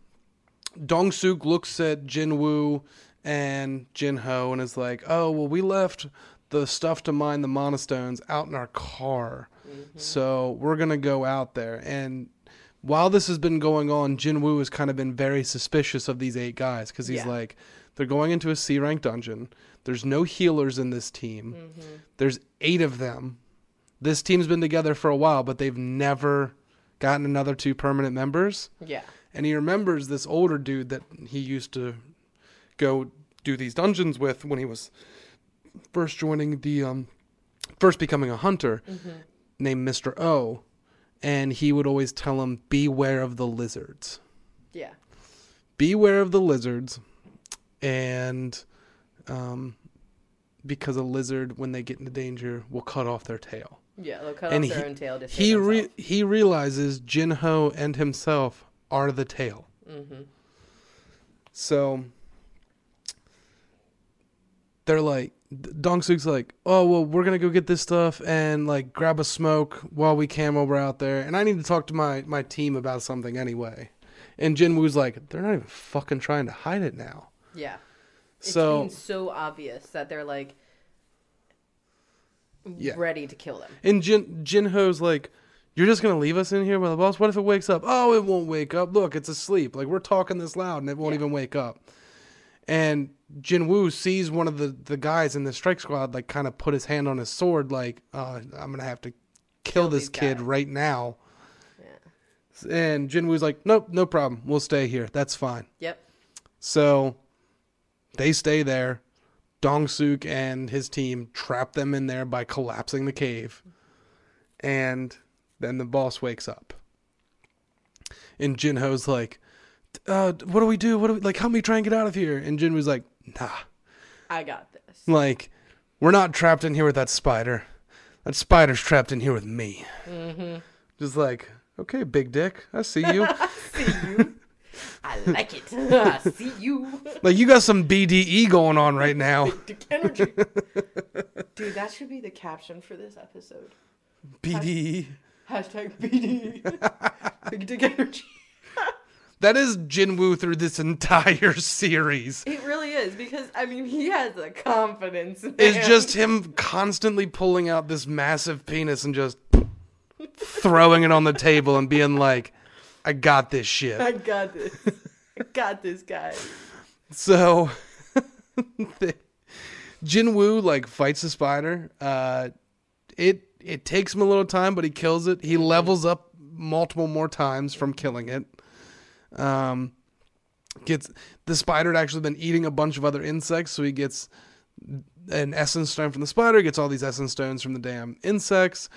Dong Suk looks at Jin Woo and Jin Ho and is like, "Oh, well, we left the stuff to mine the mana stones out in our car, mm-hmm. so we're gonna go out there." And while this has been going on, Jin Woo has kind of been very suspicious of these eight guys because he's Yeah. like, they're going into a C rank dungeon. There's no healers in this team. Mm-hmm. There's eight of them. this team's been together for a while, but they've never gotten another two permanent members. Yeah. And he remembers this older dude that he used to go do these dungeons with when he was first joining the um first becoming a hunter named Mr. O and he would always tell him beware of the lizards. Yeah. Beware of the lizards and um because a lizard when they get into danger will cut off their tail. Yeah. They'll cut And off their own tail to He re- he realizes Jinho and himself are the tail. Mhm. So they're like, Dong Suk's like, oh well, we're gonna go get this stuff and like grab a smoke while we can while we're out there, and I need to talk to my my team about something anyway. And Jin Woo's like, they're not even fucking trying to hide it now. Yeah. It's So been so obvious that they're like Yeah. ready to kill them. and Jin Jinho's like, you're just gonna leave us in here with the boss. What if it wakes up? Oh, it won't wake up. Look, it's asleep. Like we're talking this loud and it won't Yeah. even wake up. And Jin Woo sees one of the, the guys in the strike squad like kind of put his hand on his sword, like, uh, I'm gonna have to kill, Kill this kid guys. right now. Yeah. And Jin Woo's like, Nope, no problem. We'll stay here. That's fine. Yep. So they stay there. Dong Suk and his team trap them in there by collapsing the cave. And then the boss wakes up. And Jinho's like, uh, what do we do? What do we like help me try and get out of here? And Jin was like, nah. I got this. Like, we're not trapped in here with that spider. That spider's trapped in here with me. Mm-hmm. Just like, okay, big dick, I see (laughs) you. See you. I like it. (laughs) I see you. like you got some BDE going on right now. Big dick energy. (laughs) Dude, that should be the caption for this episode. BDE. Hashtag BDE. Big dick energy. That is Jinwoo through this entire (laughs) series. It really is because I mean he has the confidence. Man. It's just him constantly pulling out this massive penis and just throwing it on the table and being like, I got this shit. I got this. I got this guy. So (laughs) Jinwoo like fights the spider. Uh it it takes him a little time, but he kills it. He levels up multiple more times from killing it. Um gets the spider had actually been eating a bunch of other insects, so he gets an essence stone from the spider, gets all these essence stones from the damn insects,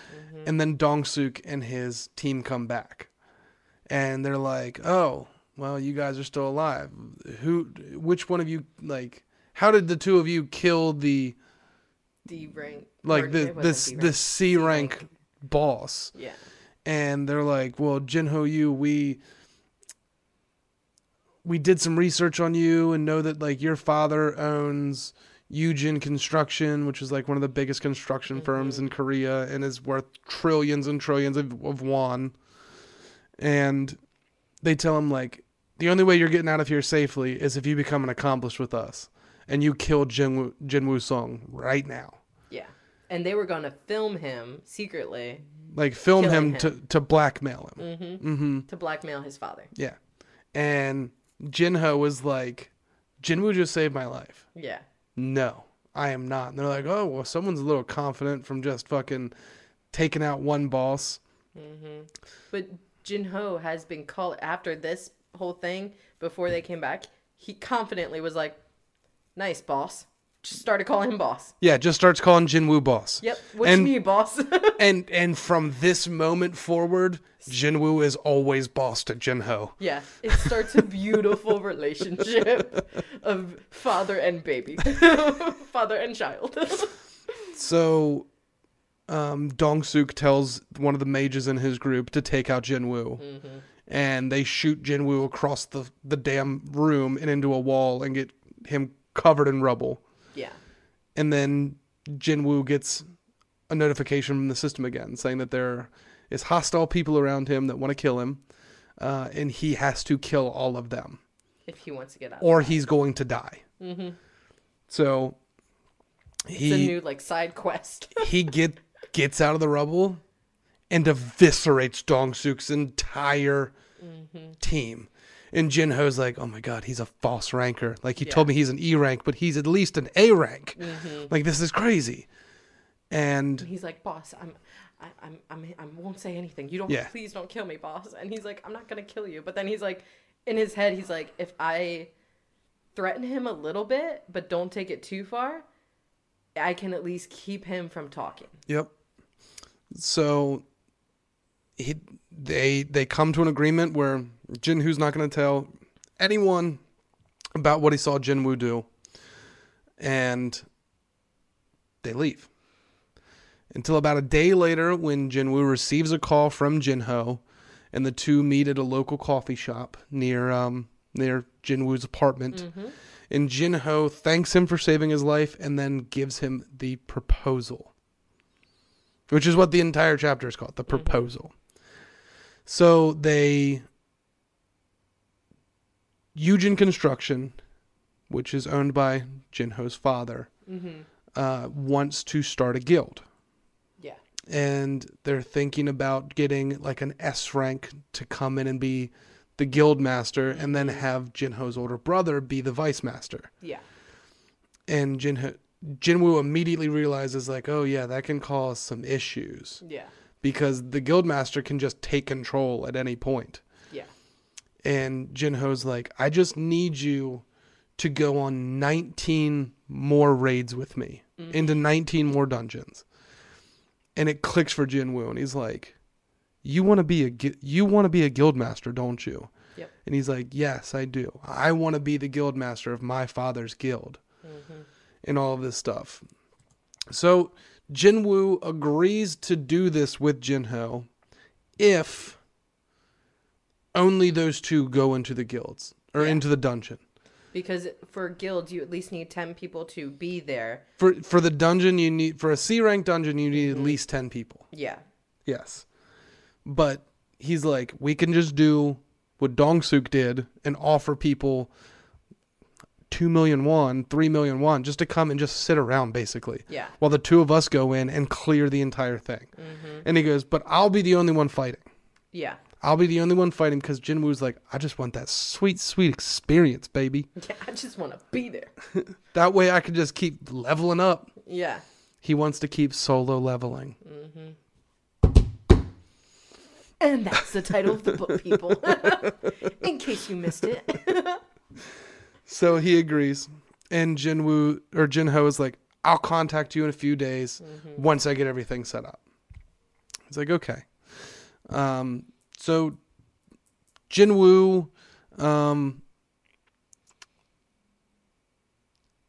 and then Dongsuk and his team come back. And they're like, "Oh, well, you guys are still alive. Who which one of you like how did the two of you kill the D rank. like the this the C rank boss?" Yeah. and they're like, "Well, Jinho Yu, we we did some research on you and know that like your father owns Yujin Construction, which is like one of the biggest construction firms in Korea and is worth trillions and trillions of, of won." And they tell him like, "The only way you're getting out of here safely is if you become an accomplice with us." And you kill Jinwoo Jinwoo Song right now. Yeah. And they were going to film him secretly Like film him, Killing to to blackmail him. mm-hmm, Mm-hmm. to blackmail his father. Yeah. And Jinho was like, Jinwoo just saved my life. Yeah. No, I am not. And they're like, oh, well, someone's a little confident from just fucking taking out one boss. hmm But Jinho has been called after this whole thing. Before they came back, he confidently was like, "Nice, boss." Just started calling him boss. Yeah, just starts calling Jinwoo boss. Yep. What And- need, boss? (laughs) And and from this moment forward, Jinwoo is always boss to Jinho. yeah. It starts a beautiful relationship of father and baby, (laughs) father and child. (laughs) So um, Dong Suk tells one of the mages in his group to take out Jinwoo. Mm-hmm. And they shoot Jinwoo across the, the damn room and into a wall and get him covered in rubble. Yeah. and then Jinwoo gets a notification from the system again saying that there is hostile people around him that want to kill him, uh, and he has to kill all of them, If he wants to get out. or he's going to die. mm-hmm. So It's a new like side quest. (laughs) he get gets out of the rubble and eviscerates Dong Suk's entire Mm-hmm. team. And Jinho's like, oh my god, he's a false ranker. Like he Yeah. told me he's an E rank, but he's at least an A rank. hmm Like this is crazy. And He's like, boss, I'm, I, I'm, I'm, I won't say anything. You don't, Yeah. please don't kill me, boss. And he's like, I'm not gonna kill you. But then he's like, in his head, he's like, if I threaten him a little bit, but don't take it too far, I can at least keep him from talking. Yep. So he they they come to an agreement where Jinwoo's not going to tell anyone about what he saw Jinwoo do, and they leave. Until about a day later, when Jinwoo receives a call from Jinho, and the two meet at a local coffee shop near um near Jinwoo's apartment. And Jinho thanks him for saving his life and then gives him the proposal which is what the entire chapter is called the proposal so they Yujin Construction which is owned by Jinho's father uh, wants to start a guild Yeah. and they're thinking about getting like an S rank to come in and be the guild master and then have Jinho's older brother be the vice master Yeah. and Jinho Jinwoo immediately realizes like oh yeah that can cause some issues Yeah. because the guildmaster can just take control at any point. And Jinho's like, I just need you to go on 19 more raids with me mm-hmm. into 19 more dungeons. And it clicks for Jinwoo, and he's like, "You want to be a you want to be a guildmaster, don't you?" Yep. And he's like, "Yes, I do. I want to be the guildmaster of my father's guild." Mm-hmm. And all of this stuff. So Jinwoo agrees to do this with Jinho if only those two go into the guilds or Yeah. into the dungeon. Because for guilds, you at least need 10 people to be there. For for the dungeon you need for a C rank dungeon you need at mm-hmm. least 10 people. Yeah. Yes. But he's like we can just do what Dongsuk did and offer people 2 million won, 3 million won just to come and just sit around basically. Yeah. while the two of us go in and clear the entire thing. Mm-hmm. And he goes, But I'll be the only one fighting. Yeah. I'll be the only one fighting because Jinwoo's like, I just want that sweet, sweet experience, baby. (laughs) Yeah. I just want to be there. (laughs) That way I can just keep leveling up. Yeah. He wants to keep solo leveling. And that's the title of the book, people. (laughs) In case you missed it. So he agrees. And Jinwoo or Jinho is like, I'll contact you in a few days once I get everything set up. He's like, okay. Um, so Jinwoo um,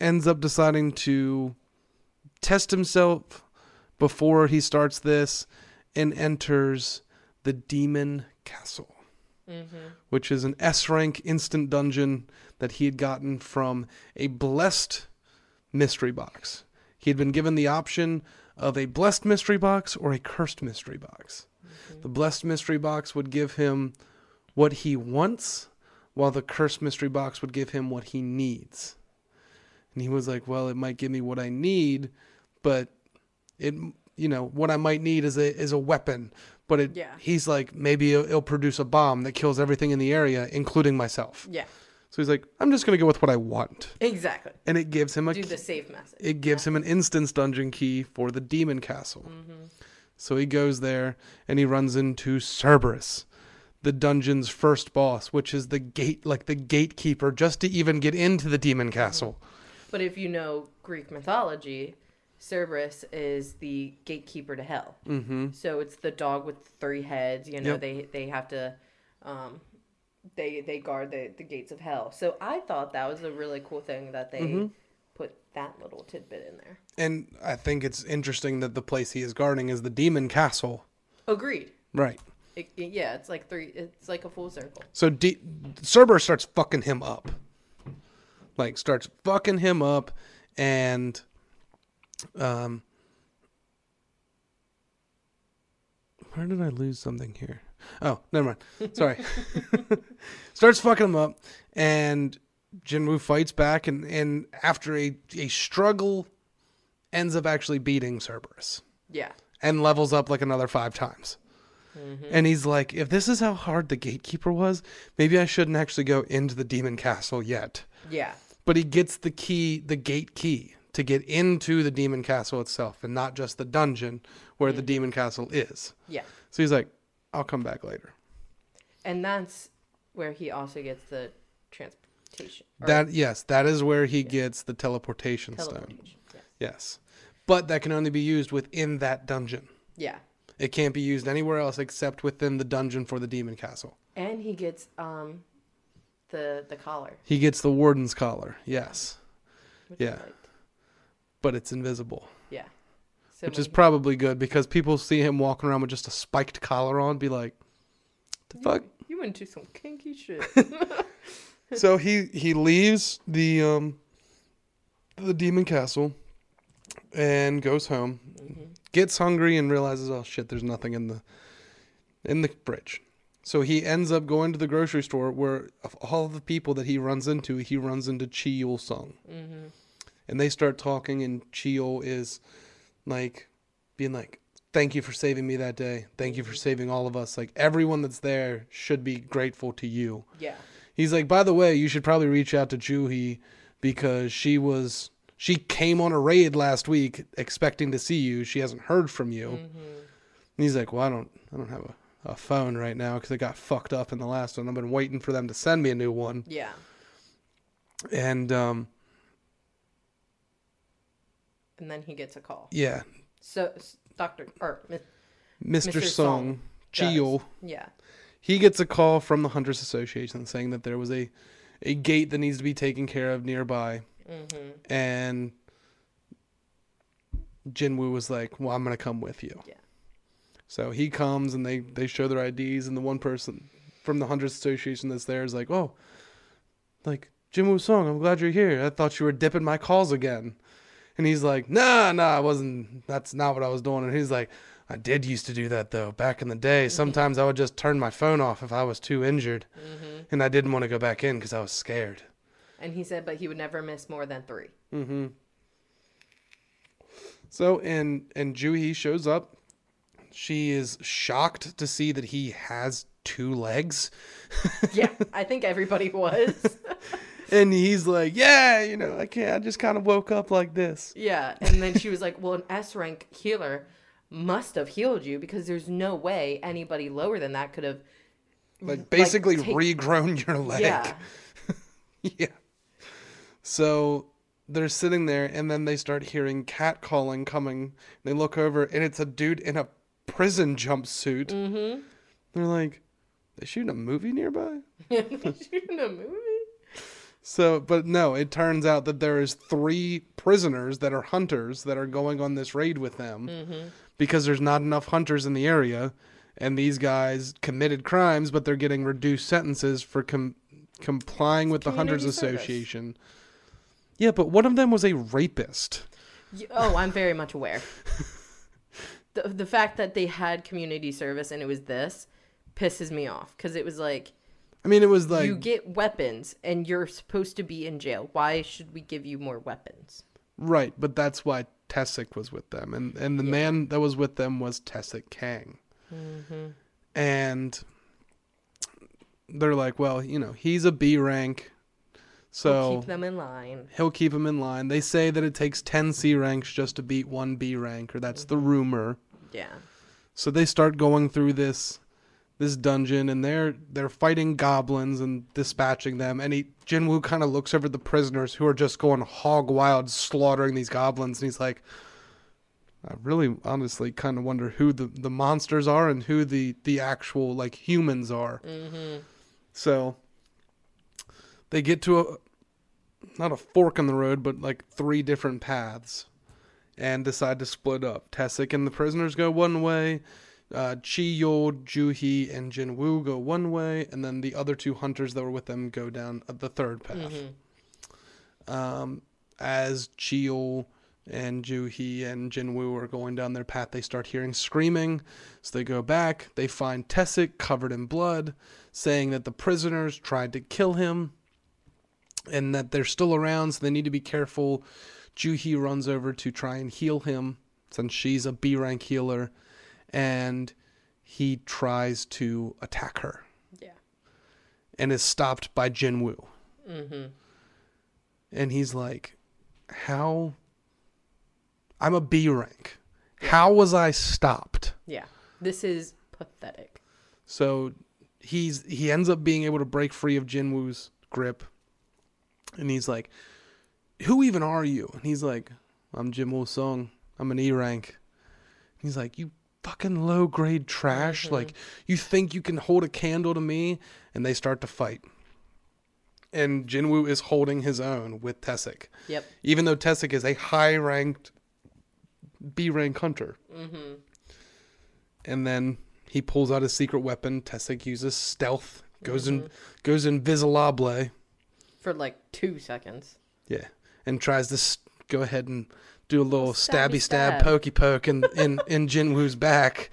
ends up deciding to test himself before he starts this and enters the Demon Castle which is an S rank instant dungeon that he had gotten from a blessed mystery box. He had been given the option of a blessed mystery box or a cursed mystery box. The blessed mystery box would give him what he wants, while the cursed mystery box would give him what he needs. And he was like, "Well, it might give me what I need, but it, you know, what I might need is a is a weapon." But it, Yeah. he's like, maybe it'll, it'll produce a bomb that kills everything in the area, including myself. Yeah. So he's like, I'm just gonna go with what I want, Exactly. and it gives him a Do key- the safe message. it gives him an instance dungeon key for the demon castle. Mm-hmm. So he goes there and he runs into Cerberus, the dungeon's first boss, which is the gate like the gatekeeper just to even get into the demon castle. But if you know Greek mythology, Cerberus is the gatekeeper to hell. Mm-hmm. So it's the dog with three heads. You know, Yep. they they have to, um, they they guard the the gates of hell. So I thought that was a really cool thing that they Mm-hmm. That little tidbit in there. And I think it's interesting that the place he is guarding is the demon castle. Agreed. Right. It, it- yeah, it's like three. It's like a full circle. So D- Cerberus starts fucking him up. Like starts fucking him up and um Where did I lose something here? Oh, never mind. Sorry. (laughs) (laughs) starts fucking him up and Jinwoo fights back and, and after a, a struggle ends up actually beating Cerberus Yeah. and levels up like another five times. Mm-hmm. And he's like, if this is how hard the gatekeeper was, maybe I shouldn't actually go into the demon castle yet. Yeah. But he gets the key, the gate key to get into the demon castle itself and not just the dungeon where the mm-hmm. demon castle is. Yeah. So he's like, I'll come back later. And that's where he also gets the transportation. Or That yes, that is where he gets the teleportation, stone. teleportation. Yes. Yes. But that can only be used within that dungeon. Yeah. It can't be used anywhere else except within the dungeon for the demon castle. And he gets um the the collar. He gets the warden's collar. Yes. Which Yeah. But it's invisible. Yeah. So which is probably good because people see him walking around with just a spiked collar on, be like, "The he- fuck." You went into some kinky shit. (laughs) (laughs) so he he leaves the um the demon castle and goes home, gets hungry and realizes, oh shit, there's nothing in the in the fridge. So he ends up going to the grocery store where of all the people that he runs into, he runs into Chi Yul Sung. mm-hmm. and they start talking and Chio is like being like thank you for saving me that day thank you for saving all of us like everyone that's there should be grateful to you Yeah. He's like by the way you should probably reach out to Juhi because she was she came on a raid last week expecting to see you she hasn't heard from you Mm-hmm. and he's like well I don't I don't have a, a phone right now because it got fucked up in the last one I've been waiting for them to send me a new one Yeah. and um And then he gets a call. yeah So Doctor or Mr. Mr. Song Song. Chio yeah. He gets a call from the Hunters Association saying that there was a a gate that needs to be taken care of nearby, Mm-hmm. and Jinwoo was like, "Well, I'm gonna come with you." Yeah. So he comes and they they show their IDs, and the one person from the Hunters Association that's there is like, "Oh, like Jinwoo Song, I'm glad you're here. I thought you were dipping my calls again." And he's like, "Nah, nah, I wasn't. That's not what I was doing." And he's like, "I did used to do that though. Back in the day, sometimes I would just turn my phone off if I was too injured." Mm-hmm. and I didn't want to go back in because I was scared. And he said, but he would never miss more than three. Mm-hmm. So and and Juhi shows up. She is shocked to see that he has two legs, (laughs) Yeah, I think everybody was. (laughs) and he's like, "Yeah, you know, I can't. I just kind of woke up like this." yeah, and then she was like, "Well, an S rank healer must have healed you because there's no way anybody lower than that could have." Like basically take- regrown your leg. Yeah, (laughs) yeah. So they're sitting there, and then they start hearing cat calling coming. They look over, and it's a dude in a prison jumpsuit. mm-hmm. They're like, they shooting a movie nearby? (laughs) shooting a movie. So, but no, it turns out that there is three prisoners that are hunters that are going on this raid with them Mm-hmm. Because there's not enough hunters in the area, and these guys committed crimes, but they're getting reduced sentences for com- complying with the Hunters service. Association. Yeah, but one of them was a rapist. Oh, I'm very much aware. (laughs) the the fact that they had community service and it was this pisses me off because it was like I mean, it was like you get weapons and you're supposed to be in jail. Why should we give you more weapons? right, but that's why Taeshik was with them, and and the Yeah. man that was with them was Taeshik Kang. Mm-hmm. and they're like, well, you know, he's a B rank, so keep them in line. he'll keep them in line. They say that it takes 10 C ranks just to beat one B rank, or that's the rumor. Yeah. So they start going through this this dungeon and they're they're fighting goblins and dispatching them and he Jinwoo kind of looks over the prisoners who are just going hog wild slaughtering these goblins and he's like I really honestly kind of wonder who the, the monsters are and who the the actual like humans are. Mm-hmm. So they get to a not a fork in the road, but like three different paths, and decide to split up. Taeshik and the prisoners go one way, uh, Chi Yul, Juhi, and Jinwoo go one way, and then the other two hunters that were with them go down the third path. Mm-hmm. Um, as Chio and Juhi and Jinwoo are going down their path, they start hearing screaming. So they go back. They find Taeshik covered in blood, saying that the prisoners tried to kill him and that they're still around, so they need to be careful. Juhi runs over to try and heal him since she's a B rank healer, and he tries to attack her Yeah. and is stopped by Jinwoo Mm-hmm. and he's like, "How I'm a B rank. How was I stopped? Yeah. This is pathetic. So he's he ends up being able to break free of Jinwoo's grip. And he's like, Who even are you? And he's like, I'm Jin Woo Sung. I'm an E rank. He's like, You fucking low grade trash. Like, you think you can hold a candle to me? And they start to fight. And Jinwoo is holding his own with Taeshik. Yep. Even though Taeshik is a high ranked B rank hunter. Mm-hmm. and then he pulls out his secret weapon. Taeshik uses stealth, goes in goes invisible, For like two seconds. yeah, and tries to s- go ahead and do a little Stabby stabby stab, stab. pokey poke in in in Jinwoo's back,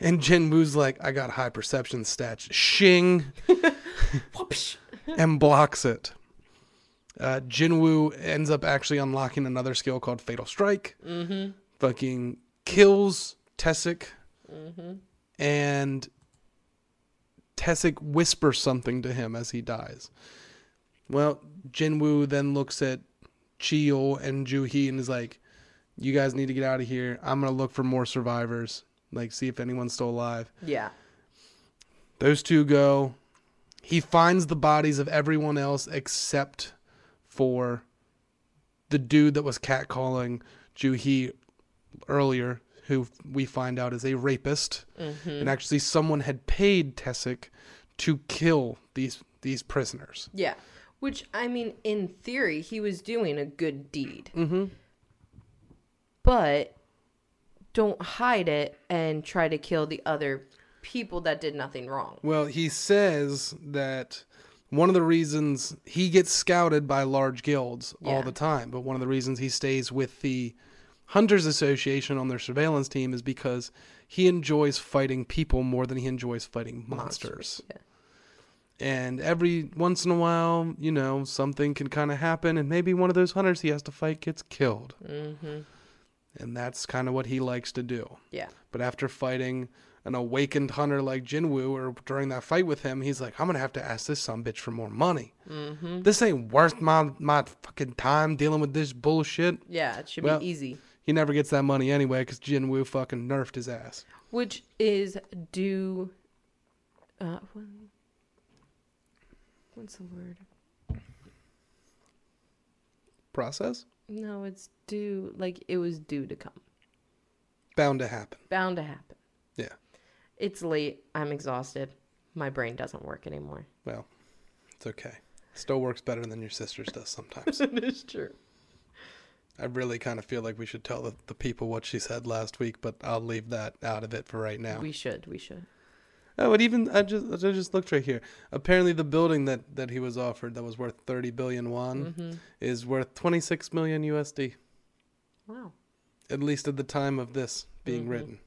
and Jinwoo's like, "I got high perception stats." Shing, (laughs) and blocks it. Uh, Jinwoo ends up actually unlocking another skill called Fatal Strike. Mm-hmm. Fucking kills Taeshik. Mm-hmm. and Taeshik whispers something to him as he dies. Well, Jinwoo then looks at Chi Yul and Juhi and is like, "You guys need to get out of here. I'm gonna look for more survivors, like see if anyone's still alive." Yeah. Those two go. He finds the bodies of everyone else except for the dude that was catcalling Juhi earlier, who we find out is a rapist. Mm-hmm. And actually, someone had paid Taeshik to kill these these prisoners. Yeah. Which, I mean, in theory, he was doing a good deed. Mm-hmm. But don't hide it and try to kill the other people that did nothing wrong. Well, he says that one of the reasons he gets scouted by large guilds all the time, but one of the reasons he stays with the Hunters Association on their surveillance team is because he enjoys fighting people more than he enjoys fighting monsters. Yeah. And every once in a while, you know, something can kind of happen, and maybe one of those hunters he has to fight gets killed. Mm-hmm. And that's kind of what he likes to do. Yeah. But after fighting an awakened hunter like Jinwoo, or during that fight with him, he's like, I'm gonna have to ask this some bitch for more money. Mm-hmm. This ain't worth my my fucking time dealing with this bullshit. Yeah, it should Well- be easy. He never gets that money anyway because Jinwoo fucking nerfed his ass. Which is due. Uh, what- what's the word? Process No, it's due. Like it was due to come. bound to happen. Bound to happen. Yeah. It's late. I'm exhausted. My brain doesn't work anymore. Well, it's okay. Still works better than your sister's does sometimes. (laughs) it is true. I really kind of feel like we should tell the, the people what she said last week, but I'll leave that out of it for right now. We should. We should. Oh, but even I just I just looked right here. Apparently, the building that that he was offered that was worth thirty billion won hmm is worth twenty six million USD. Wow. At least at the time of this being Mhm. written.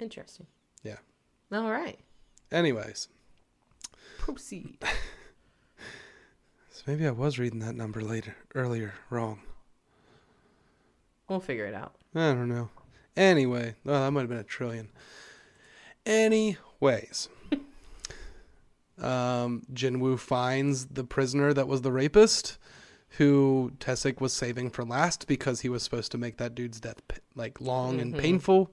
Interesting. Yeah. All right. Anyways, Proceed. (laughs) so maybe I was reading that number later earlier wrong. we'll figure it out. I don't know. Anyway, well, that might have been a trillion. Anyways, um, Jinwoo finds the prisoner that was the rapist, who Taeshik was saving for last because he was supposed to make that dude's death like long and Mhm. painful.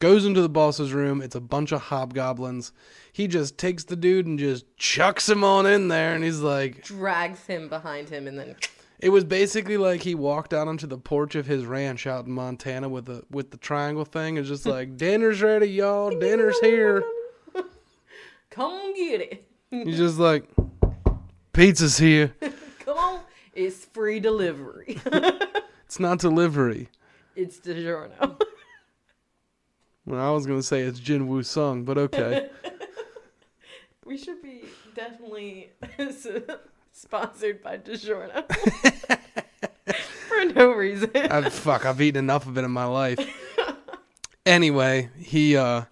Goes into the boss's room. It's a bunch of hobgoblins. He just takes the dude and just chucks him on in there, and he's like, Drags him behind him and then. it was basically like he walked out onto the porch of his ranch out in Montana with the with the triangle thing. It's just like dinner's ready, y'all. Dinner's here. Come get it. He's just like pizza's here. (laughs) Come on. It's free delivery. (laughs) It's not delivery. it's DiGiorno. (laughs) Well, I was gonna say it's Jin Woo Sung, but okay. we should be definitely sponsored by DiGiorno. For no reason. I, fuck, I've eaten enough of it in my life. Anyway, he uh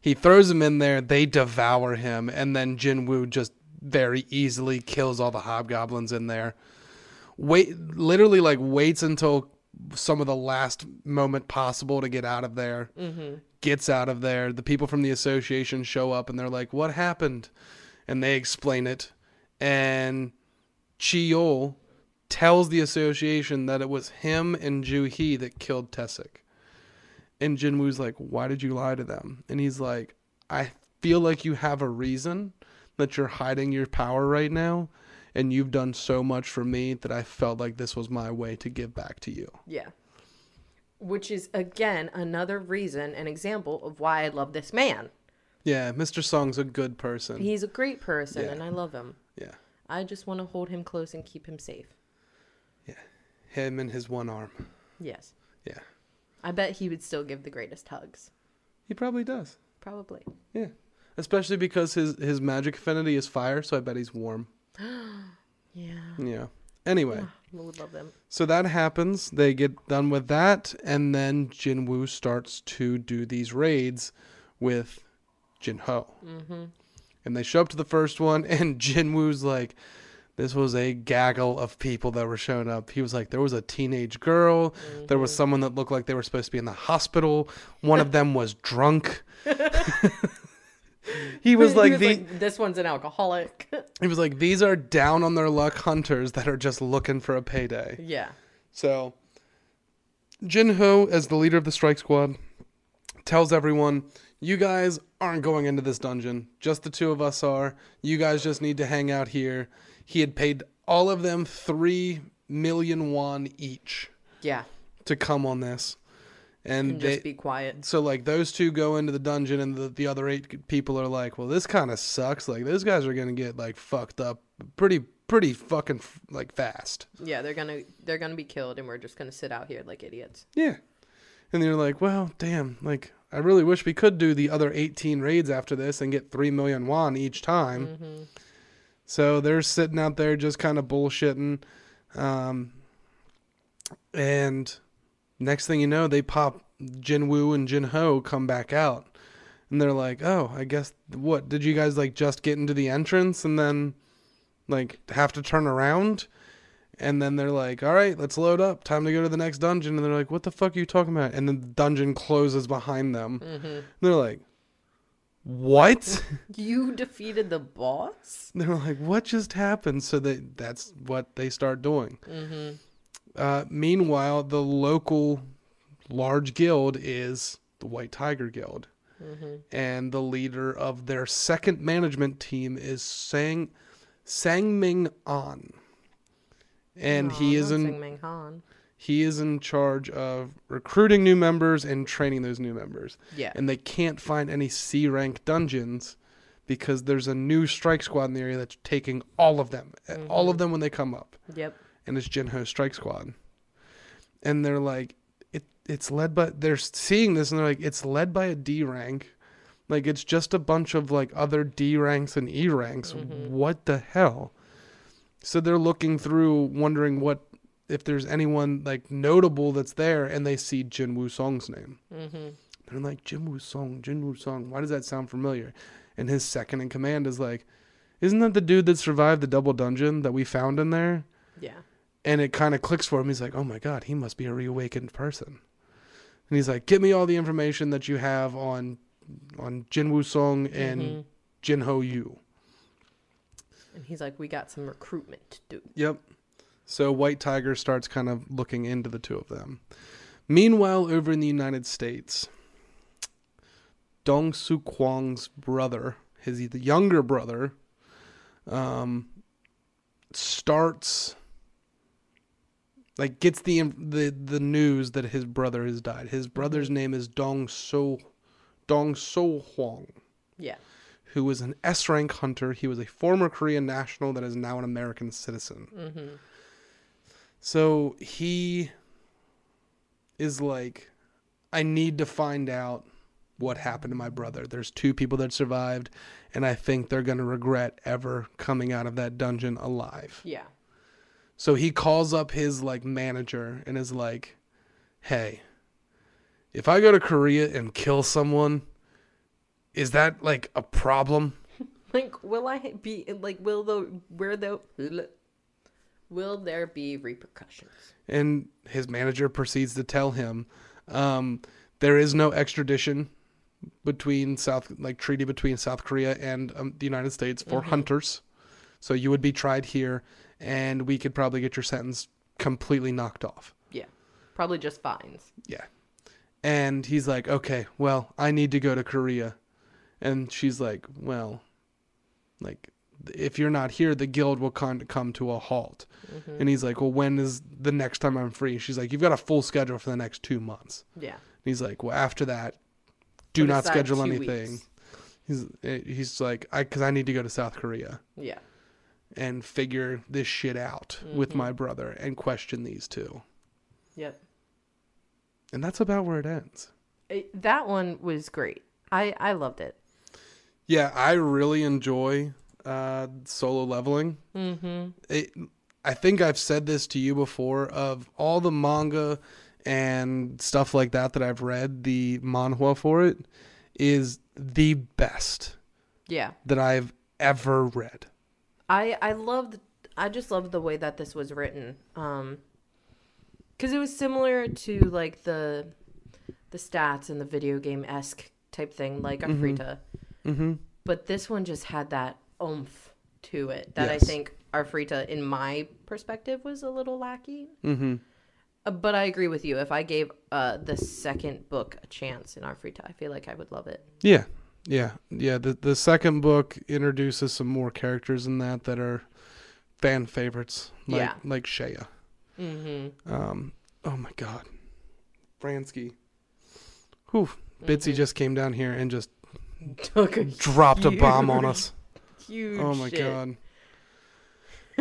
he throws him in there. They devour him, and then Jin Woo just very easily kills all the hobgoblins in there. Wait, literally like waits until some of the last moment possible to get out of there. mm-hmm. Gets out of there. The people from the association show up, and they're like, "What happened?" And they explain it, and Chi Yul tells the association that it was him and Ju Hee that killed Taeshik. And Jinwoo's like, "Why did you lie to them?" And he's like, "I feel like you have a reason that you're hiding your power right now." And you've done so much for me that I felt like this was my way to give back to you. Yeah. Which is again another reason, an example of why I love this man. Yeah, Mr. Song's a good person. He's a great person Yeah. and I love him. yeah. I just want to hold him close and keep him safe. Yeah. Him and his one arm. Yes. Yeah. I bet he would still give the greatest hugs. He probably does. Probably. Yeah. Especially because his his magic affinity is fire, so I bet he's warm. (gasps) Yeah. Yeah. Anyway, I would love them. so that happens. They get done with that, and then Jinwoo starts to do these raids with Jinho. Mm-hmm. And they show up to the first one, (laughs) and Jinwoo's like, this was a gaggle of people that were showing up. He was like, there was a teenage girl. There was mm-hmm. someone that looked like they were supposed to be in the hospital. One of them was drunk. (laughs) he was like the this one's an alcoholic. (laughs) he was like these are down on their luck hunters that are just looking for a payday. yeah. So Jinho, as the leader of the strike squad, tells everyone, "You guys aren't going into this dungeon. Just the two of us are. You guys just need to hang out here." He had paid all of them three million won each Yeah. to come on this, and And they, just be quiet. so like those two go into the dungeon, and the, the other eight people are like, "Well, this kind of sucks. Like those guys are gonna get like fucked up pretty pretty fucking like fast." Yeah, they're gonna they're gonna be killed, and we're just gonna sit out here like idiots. Yeah. And they're like, well, damn, like I really wish we could do the other 18 raids after this and get 3 million won each time. Mm-hmm. So they're sitting out there just kind of bullshitting. Um, and next thing you know, they pop Jinwoo and Jinho come back out. And they're like, oh, I guess, what, did you guys like just get into the entrance and then like have to turn around? And then they're like, all right, let's load up. Time to go to the next dungeon. And they're like, what the fuck are you talking about? And then the dungeon closes behind them. Mm-hmm. And they're like, what? (laughs) You defeated the boss. they're like, what just happened? So they, that's what they start doing. Mm-hmm. Uh, meanwhile, the local large guild is the White Tiger Guild. Mm-hmm. And the leader of their second management team is Sang Sangming An. And he is in Ming Han. He is in charge of recruiting new members and training those new members. Yeah. And they can't find any C rank dungeons because there's a new strike squad in the area that's taking all of them. Eh, all mm-hmm. of them when they come up. Yep. And it's Jinho Strike Squad. And they're like it it's led by they're seeing this and they're like, it's led by a D rank. Like it's just a bunch of like other D ranks and E ranks. Mm-hmm. What the hell? So they're looking through, wondering what if there's anyone like notable that's there, and they see Jin Woo Song's name. Mm-hmm. They're like Jin Woo Song, Jin Woo Song. Why does that sound familiar? And his second in command is like, isn't that the dude that survived the double dungeon that we found in there? Yeah. And it kind of clicks for him. He's like, oh my god, he must be a reawakened person. And he's like, give me all the information that you have on on Jin Woo Song and Mhm. Jin Ho Yu. And he's like, we got some recruitment to do. Yep. So White Tiger starts kind of looking into the two of them. Meanwhile, over in the United States, Dong Su Kwang's brother, his the younger brother, um, starts like gets the the the news that his brother has died. His brother's name is Dong So Dong So Huang Yeah. who was an S rank hunter. He was a former Korean national that is now an American citizen. Mm-hmm. So he is like, I need to find out what happened to my brother. There's two people that survived, and I think they're going to regret ever coming out of that dungeon alive. Yeah. So he calls up his like manager and is like, "Hey, if I go to Korea and kill someone, is that like a problem?" (laughs) Like, will I be like? Will the where the will there be repercussions? and his manager proceeds to tell him um, there is no extradition between South like treaty between South Korea and um, the United States for hunters. So you would be tried here, and we could probably get your sentence completely knocked off. Yeah. Probably just fines. Yeah. And he's like, okay, well, I need to go to Korea. And she's like, well, like, if you're not here, the guild will con- come to a halt. Mm-hmm. And he's like, well, when is the next time I'm free? She's like, you've got a full schedule for the next two months. Yeah. And he's like, well, after that, do Put not schedule anything. weeks. He's eh, he's like, I because I need to go to South Korea Yeah. and figure this shit out with Mm-hmm. my brother and question these two. Yep. And that's about where it ends. It- that one was great. I I loved it. Yeah, I really enjoy uh, solo leveling. Mm-hmm. It, I think I've said this to you before. Of all the manga and stuff like that that I've read, the manhwa for it is the best Yeah. that I've ever read. I I loved I just loved the way that this was written. Um cuz it was similar to like the the stats and the video game esque type thing like Arifureta. Mm-hmm. But this one just had that oomph to it that I think Arifureta in my perspective was a little lackey. Mm-hmm. Uh, But I agree with you. If I gave uh, the second book a chance in Arifureta, I feel like I would love it. Yeah, yeah, yeah. The the second book introduces some more characters in that that are fan favorites, like Yeah. like Shea. Mm-hmm. Um, oh my God, Bransky. Whew, Bitsy just came down here and just (laughs) Took a dropped a bomb on us. Huge Oh my shit. God.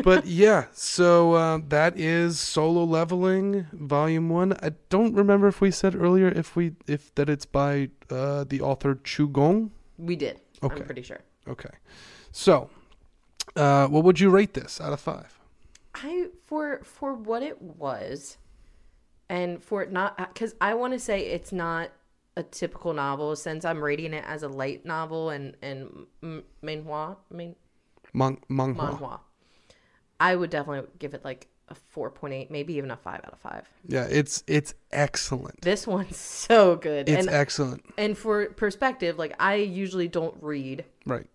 But (laughs) yeah, so uh, that is solo leveling volume one. I don't remember if we said earlier if we if that it's by uh, the author Chugong. We did. Okay. I'm pretty sure. Okay. So, uh, what would you rate this out of five? I for for what it was, and for it not because I want to say it's not a typical novel since I'm rating it as a light novel and and manhwa main Mon- manhwa. manhwa. I would definitely give it like a four point eight, maybe even a five out of five. Yeah, it's it's excellent. This one's (laughs) so good, It's and excellent. and for perspective, like I usually don't read Right.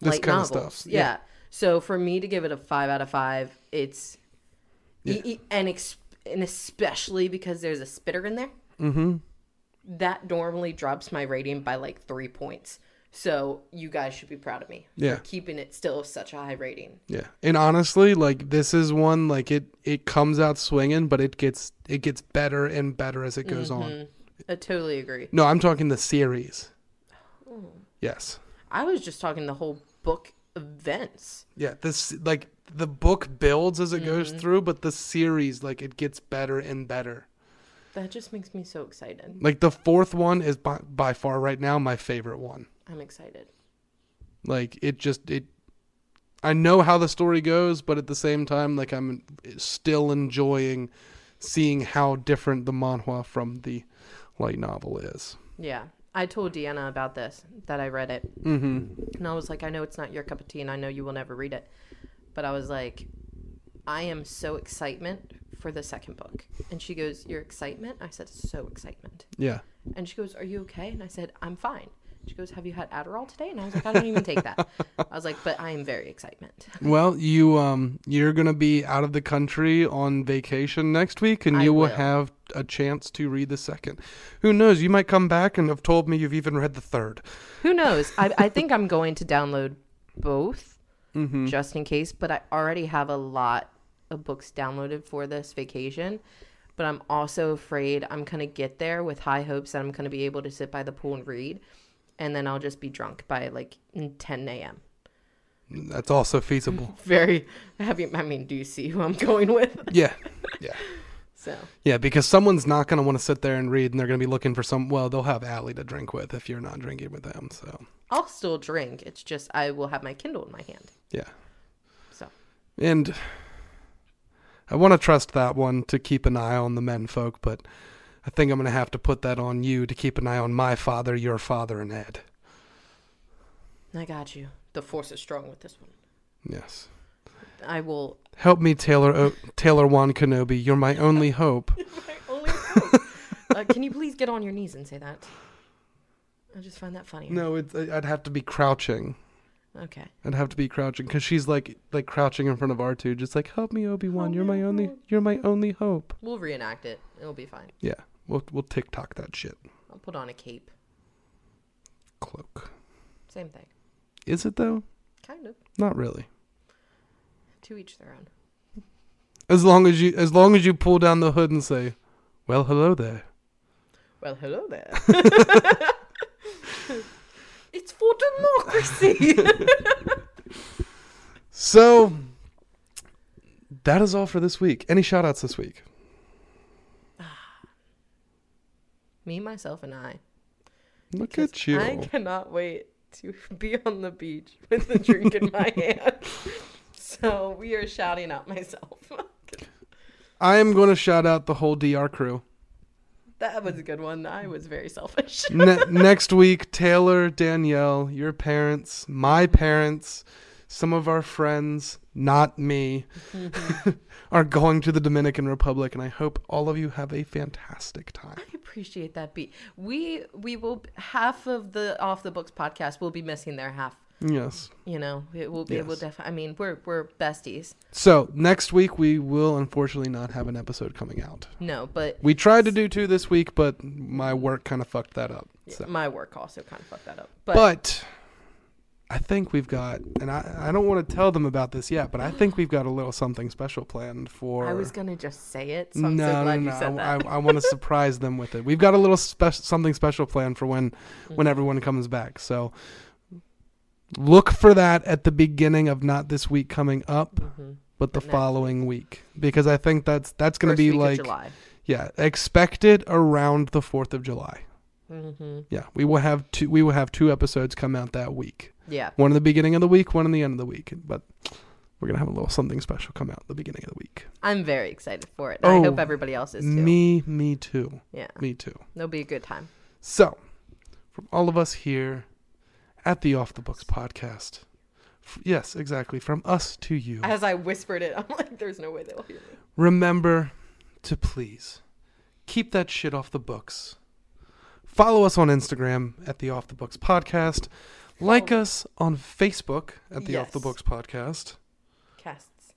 This light kind of novels. stuff. Yeah. So for me to give it a five out of five, it's Yeah. e- e- and ex- and especially because there's a spitter in there. Mm-hmm. That normally drops my rating by like three points. So you guys should be proud of me Yeah. for keeping it still such a high rating. Yeah. And honestly, like this is one like it it comes out swinging, but it gets it gets better and better as it goes on. Mhm. I totally agree. No, I'm talking the series. Yes. I was just talking the whole book events. Yeah, this like the book builds as it goes Mm-hmm. through, but the series like it gets better and better. That just makes me so excited. Like the fourth one is by, by far right now my favorite one. I'm excited. Like it just it I know how the story goes, but at the same time like I'm still enjoying seeing how different the manhwa from the light novel is. Yeah. I told Deanna about this, that I read it. Mm-hmm. And I was like, I know it's not your cup of tea and I know you will never read it. But I was like, I am so excitement for the second book. And she goes, Your excitement? I said, So excitement. Yeah. And she goes, Are you okay? And I said, I'm fine. She goes, Have you had Adderall today? And I was like, I don't even take that. (laughs) I was like, But I am very excitement. (laughs) Well, you um you're to be out of the country on vacation next week and I you will will. have a chance to read the second. Who knows, you might come back and have told me you've even read the third. Who knows? I, I (laughs) think I'm going to download both Mhm. just in case, but I already have a lot books downloaded for this vacation. But I'm also afraid I'm going to get there with high hopes that I'm going to be able to sit by the pool and read. And then I'll just be drunk by like 10 a.m. That's also feasible. (laughs) Very heavy. I mean, do you see who I'm going with? (laughs) yeah. Yeah. So, Yeah, because someone's not going to want to sit there and read and they're going to be looking for some well, they'll have Allie to drink with if you're not drinking with them, so. I'll still drink. It's just I will have my Kindle in my hand. Yeah. So, And I want to trust that one to keep an eye on the men folk, but I think I'm going to have to put that on you to keep an eye on my father, your father, and Ed. I got you. The force is strong with this one. Yes. I will. Help me, Taylor o- Taylor Wan Kenobi. You're my only (laughs) hope. My only hope. uh, can you please get on your knees and say that? I just find that funny. No, it's, I'd have to be crouching. Okay. I'd have to be crouching because she's like like crouching in front of R two, just like help me, Obi Wan. You're my only. You're my only hope. We'll reenact it. It'll be fine. Yeah, we'll we'll TikTok that shit. I'll put on a cape. Cloak. Same thing. Is it though? Kind of. Not really. To each their own. As long as you as long as you pull down the hood and say, "Well, hello there." Well, hello there. (laughs) (laughs) it's for democracy. (laughs) So that is all for this week. Any shout outs this week? (sighs) Me, myself, and I. Look Because at you. I cannot wait to (laughs) be on the beach with the drink in my (laughs) hand. So we are shouting out myself. I am going to shout out the whole DR crew. That was a good one. I was very selfish. (laughs) Ne- next week, Taylor, Danielle, your parents, my parents, some of our friends, not me, (laughs) are going to the Dominican Republic, and I hope all of you have a fantastic time. I appreciate that beat. We we will half of the off the books podcast will be missing their half. Yes. You know, it will be able Yes. to. I mean, we're we're besties. So next week we will unfortunately not have an episode coming out. No, but We tried to do two this week, but my work kind of fucked that up. So. my work also kind of fucked that up. But, But I think we've got, and I, I don't want to tell them about this yet, but I think we've got a little something special planned for. I was gonna just say it. So I'm no, so glad no, you said no. that. I, I want to surprise them with it. We've got a little spe- something special planned for when Mm-hmm. when everyone comes back. So look for that at the beginning of not this week coming up, Mhm. but the Next following week because I think that's that's going to be like July. yeah, expected around the 4th of July. hmm Yeah, we will have two we will have two episodes come out that week. Yeah. One in the beginning of the week, one in the end of the week. But we're gonna have a little something special come out at the beginning of the week. I'm very excited for it. and I Oh, hope everybody else is too. Me, me too. Yeah. Me too. It'll be a good time. So, from all of us here at the Off the Books podcast, f- yes, exactly, from us to you, As I whispered it, (laughs) I'm like, there's no way they'll hear me. remember to please keep that shit off the books. Follow us on Instagram at the Off the Books podcast. Like Follow- us on Facebook at the Off the Books podcast. Casts.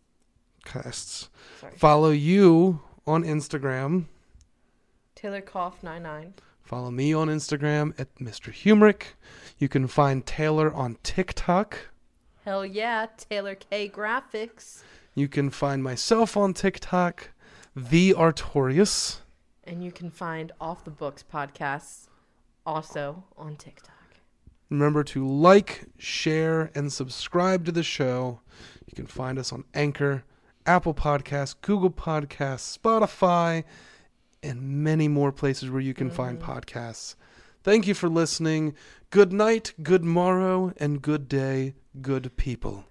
Casts. Sorry. Follow you on Instagram. Taylor Cough 99. Follow me on Instagram at Mr. Humrick. You can find Taylor on TikTok. Hell yeah, Taylor K Graphics. You can find myself on TikTok, The Artorius. And you can find Off the Books podcasts also on TikTok. Remember to like, share, and subscribe to the show. You can find us on Anchor, Apple Podcasts, Google Podcasts, Spotify, and many more places where you can find mm. podcasts. Thank you for listening. Good night, good morrow, and good day, good people.